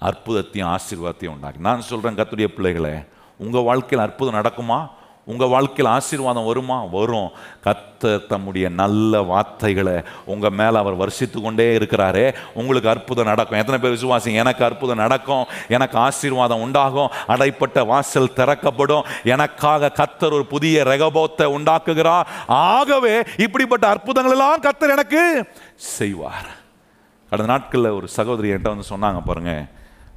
அற்புதத்தையும் ஆசீர்வாதத்தையும் உண்டாக்கி. நான் சொல்றேன் கத்துடைய பிள்ளைகளே உங்க வாழ்க்கையில் அற்புதம் நடக்குமா? உங்கள் வாழ்க்கையில் ஆசீர்வாதம் வருமா? வரும். கத்தர் தம்முடைய நல்ல வார்த்தைகளை உங்கள் மேலே அவர் வருஷித்து கொண்டே இருக்கிறாரே. உங்களுக்கு அற்புதம் நடக்கும். எத்தனை பேர் விசுவாசிங்க? எனக்கு அற்புதம் நடக்கும். எனக்கு ஆசீர்வாதம் உண்டாகும். அடைப்பட்ட வாசல் திறக்கப்படும். எனக்காக கத்தர் ஒரு புதிய ரெகபோத்தை உண்டாக்குகிறார். ஆகவே இப்படிப்பட்ட அற்புதங்கள் எல்லாம் கத்தர் எனக்கு செய்வார். கடந்த நாட்களில் ஒரு சகோதரி என்கிட்ட வந்து சொன்னாங்க பாருங்கள்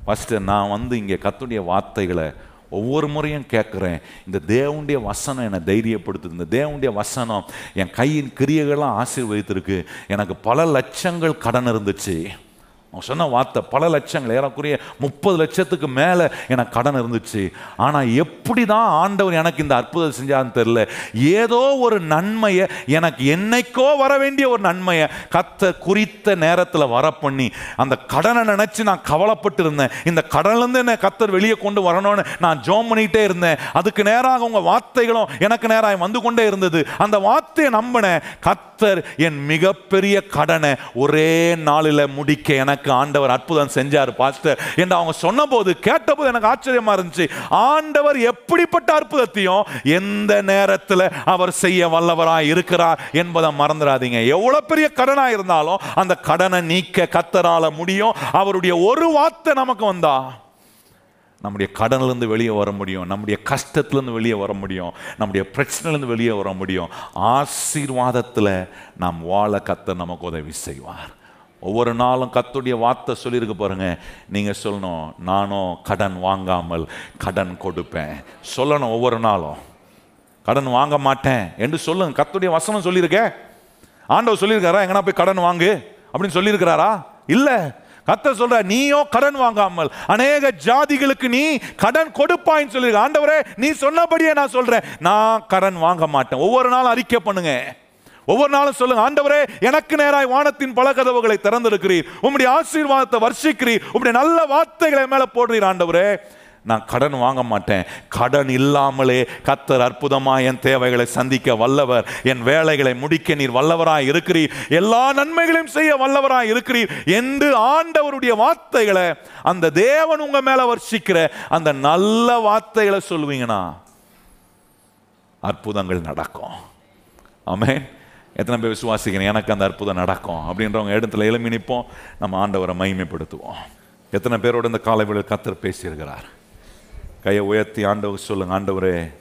ஃபஸ்ட்டு நான் வந்து இங்கே கத்துடைய வார்த்தைகளை ஒவ்வொரு முறையும் கேட்குறேன். இந்த தேவனுடைய வசனம் என்னை தைரியப்படுத்துது. இந்த தேவனுடைய வசனம் என் கையின் கிரியைகள்லாம் ஆசீர்வதித்திருக்கு. எனக்கு பல லட்சங்கள் கடன் இருந்துச்சு. அவன் சொன்ன வார்த்தை பல லட்சங்கள் ஏறக்குறைய முப்பது லட்சத்துக்கு மேலே எனக்கு கடன் இருந்துச்சு. ஆனால் எப்படி தான் ஆண்டவர் எனக்கு இந்த அற்புதம் செஞ்சான்னு தெரியல. ஏதோ ஒரு நன்மையை எனக்கு என்னைக்கோ வர வேண்டிய ஒரு நன்மையை கத்த குறித்த நேரத்தில் வர பண்ணி அந்த கடனை நினச்சி நான் கவலைப்பட்டு இருந்தேன் இந்த கடன்லேருந்து என்னை கத்தர் வெளியே கொண்டு வரணும்னு நான் ஜோம் பண்ணிக்கிட்டே இருந்தேன். அதுக்கு நேராக உங்கள் வார்த்தைகளும் எனக்கு நேராக வந்து கொண்டே இருந்தது. அந்த வார்த்தையை நம்பினேன் கத்தர் என் மிகப்பெரிய கடனை ஒரே நாளில் முடிக்க எனக்கு ஆண்டவர் அற்புதம் செஞ்சார் பாஸ்டர். என்று அவங்க சொன்னபோது கேட்டபோது எனக்கு ஆச்சரியமா இருந்துச்சு. ஆண்டவர் எப்படிப்பட்ட அற்புதத்தையும் எந்த நேரத்தில் அவர் செய்ய வல்லவராக இருக்கிறார் என்பதை மறந்துடாதீங்க. எவ்வளவு பெரிய கடனா இருந்தாலும் அந்த கடனை நீக்க கத்தரால முடியும். அவருடைய ஒரு வார்த்தை நமக்கு வந்தா நம்முடைய கடன்லேருந்து வெளியே வர முடியும். நம்முடைய கஷ்டத்துலேருந்து வெளியே வர முடியும். நம்முடைய பிரச்சனையிலேருந்து வெளியே வர முடியும். ஆசீர்வாதத்தில் நாம் வாழ கத்த நமக்கு உதவி செய்வார். ஒவ்வொரு நாளும் கத்துடைய வார்த்தை சொல்லியிருக்கு பாருங்க. நீங்கள் சொல்லணும் நானும் கடன் வாங்காமல் கடன் கொடுப்பேன். சொல்லணும் ஒவ்வொரு நாளும். கடன் வாங்க மாட்டேன் என்று சொல்லுங்க கத்துடைய வசனம் சொல்லியிருக்கேன் ஆண்டவர் சொல்லியிருக்காரா? எங்கன்னா போய் கடன் வாங்கு அப்படின்னு சொல்லியிருக்கிறாரா? இல்லை. கத்த சொல்ற நீயோ கடன் வாங்காமல் அநேக ஜாதிகளுக்கு நீ கடன் கொடுப்பாயின்னு சொல்லியிருக்க. ஆண்டவரே நீ சொன்னபடியே நான் சொல்றேன். நான் கடன் வாங்க மாட்டேன். ஒவ்வொரு நாளும் அறிக்கை பண்ணுங்க. ஒவ்வொரு நாளும் சொல்லுங்க ஆண்டவரே எனக்கு நேராய் வானத்தின் பல கதவுகளை திறந்திருக்கிறீர். உம்முடைய ஆசீர்வாதத்தை வர்ஷிக்கிறீர். உம்முடைய நல்ல வார்த்தைகளை மேல போடுறீர் ஆண்டவரே. நான் கடன் வாங்க மாட்டேன். கடன் இல்லாமலே கத்தர் அற்புதமா என் தேவைகளை சந்திக்க வல்லவர். என் வேலைகளை முடிக்க நீர் வல்லவராக இருக்கிறீர். எல்லா நன்மைகளையும் செய்ய வல்லவராக இருக்கிறீர். என்று ஆண்டவருடைய வார்த்தைகளை அந்த தேவன் உங்க மேல வர்ஷிக்கிற அந்த நல்ல வார்த்தைகளை சொல்லுவீங்கன்னா அற்புதங்கள் நடக்கும். ஆமேன். எத்தனை பேர் விசுவாசிக்கிறேன் எனக்கு அந்த அற்புதம் நடக்கும். அப்படின்றவங்க இடத்துல எழுமி நிற்போம். நம்ம ஆண்டவரை மகிமைப்படுத்துவோம். எத்தனை பேரோட இந்த காலைவெளியில் கத்தர் பேசியிருக்கிறார்? கையை உயர்த்தி ஆண்டவர் சொல்லுங்க ஆண்டவரே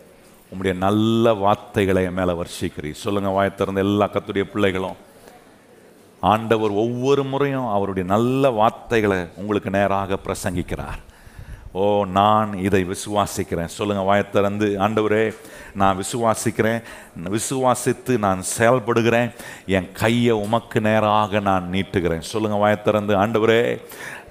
உங்களுடைய நல்ல வார்த்தைகளை என் மேலே வர்ஷிக்கிறீ சொல்லுங்க வாய் திறந்த எல்லா கத்துடைய பிள்ளைகளும். ஆண்டவர் ஒவ்வொரு முறையும் அவருடைய நல்ல வார்த்தைகளை உங்களுக்கு நேராக பிரசங்கிக்கிறார். ஓ நான் இதை விசுவாசிக்கிறேன். சொல்லுங்கள் வாயத்திறந்து ஆண்டவரே நான் விசுவாசிக்கிறேன். விசுவாசித்து நான் செயல்படுகிறேன். என் கையை உமக்கு நேராக நான் நீட்டுகிறேன். சொல்லுங்கள் வாயத்திறந்து ஆண்டவரே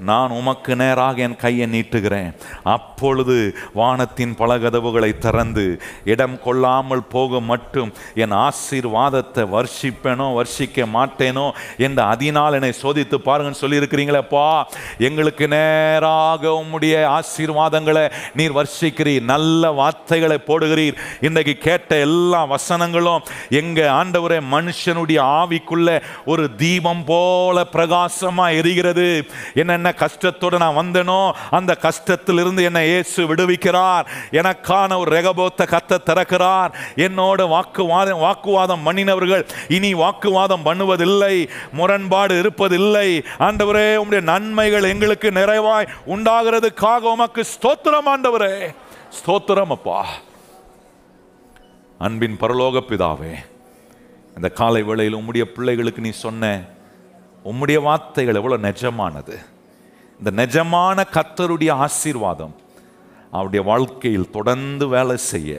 நான் உமக்கு நேராக என் கையை நீட்டுகிறேன். அப்பொழுது வானத்தின் பல கதவுகளை திறந்து இடம் கொள்ளாமல் போக மட்டும் என் ஆசீர்வாதத்தை வர்ஷிப்பேனோ வர்ஷிக்க மாட்டேனோ என்று அதனால் என்னை சோதித்து பாருங்கன்னு சொல்லியிருக்கிறீங்களேப்பா எங்களுக்கு நேராக உம்முடைய ஆசீர்வாதங்களை நீர் வர்ஷிக்கிறீர். நல்ல வார்த்தைகளை போடுகிறீர். இன்றைக்கு கேட்ட எல்லா வசனங்களும் எங்கள் ஆண்டவரே மனுஷனுடைய ஆவிக்குள்ள ஒரு தீபம் போல பிரகாசமாக எரிகிறது. என்னென்ன கஷ்டத்தோடு நான் வந்தேனோ அந்த கஷ்டத்திலிருந்து என்னை இயேசு விடுவிக்கிறார். எனக்கான ஒரு ரெகபோத்த கத்த திறக்கிறார். என்னோட வாக்குவாதம் வாக்குவாதம் பண்ணினவர்கள் இனி வாக்குவாதம் பண்ணுவதில்லை முரண்பாடு இருப்பதில்லை. ஆண்டவரே உடைய நன்மைகள் எங்களுக்கு நிறைவாய் உண்டாகிறதுக்காக உமக்கு ஸ்தோத்திரம் ஆண்டவரே. ஸ்தோத்திரம் அப்பா. அன்பின் பரலோக பிதாவே இந்த காலை வேளையில் உம்முடைய பிள்ளைகளுக்கு நீ சொன்ன உம்முடைய வார்த்தைகள் எவ்வளவு நிஜமானது. இந்த நிஜமான கத்தருடைய ஆசீர்வாதம் அவருடைய வாழ்க்கையில் தொடர்ந்து வேலை செய்ய.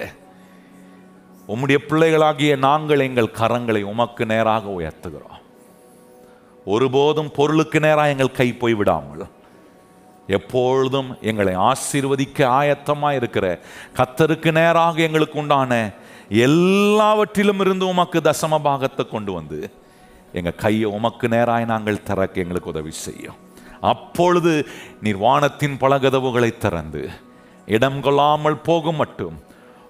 உம்முடைய பிள்ளைகளாகிய நாங்கள் எங்கள் கரங்களை உமக்கு நேராக உயர்த்துகிறோம். ஒருபோதும் பொருளுக்கு நேராக எங்கள் கை போய் விடாமல். எப்பொழுதும் எங்களை ஆசீர்வதிக்க ஆயத்தமாக இருக்கிற கத்தருக்கு நேராக எங்களுக்கு உண்டான எல்லாவற்றிலும் இருந்து உமக்கு தசம பாகத்தை கொண்டு வந்து எங்கள் கையை உமக்கு நேராக நாங்கள் திறக்க எங்களுக்கு உதவி செய்யும். அப்பொழுது நீர் வானத்தின் பலகதவுகளை திறந்து இடம் கொள்ளாமல் போகும் மட்டும்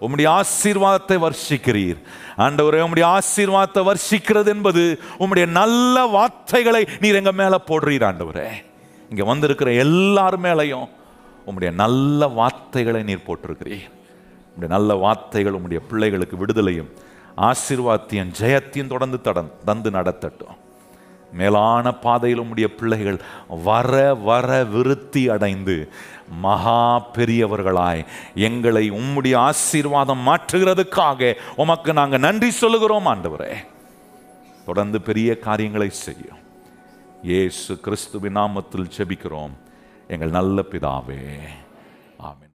உம்முடைய ஆசீர்வாதத்தை வர்ஷிக்கிறீர். ஆண்டவரே உம்முடைய ஆசீர்வாதத்தை வர்ஷிக்கிறது என்பது உம்முடைய நல்ல வார்த்தைகளை நீர் எங்க மேல போடுறீர் ஆண்டவரே. இங்க வந்திருக்கிற எல்லார் மேலையும் உம்முடைய நல்ல வார்த்தைகளை நீர் போட்டிருக்கிறீர். உம்முடைய நல்ல வார்த்தைகள் உம்முடைய பிள்ளைகளுக்கு விடுதலையும் ஆசீர்வாத்தியம் ஜெயத்தையும் தொடர்ந்து தடன் தந்து நடத்தட்டும். மேலான பாதையில் உம்முடைய பிள்ளைகள் வர வர விருத்தி அடைந்து மகா பெரியவர்களாய் எங்களை உம்முடைய ஆசீர்வாதம் மாற்றுகிறதுக்காக உமக்கு நாங்கள் நன்றி சொல்லுகிறோம் ஆண்டவரே. தொடர்ந்து பெரிய காரியங்களை செய்யும். இயேசு கிறிஸ்துவின் நாமத்தில் செபிக்கிறோம். எங்கள் நல்ல பிதாவே. ஆமின்.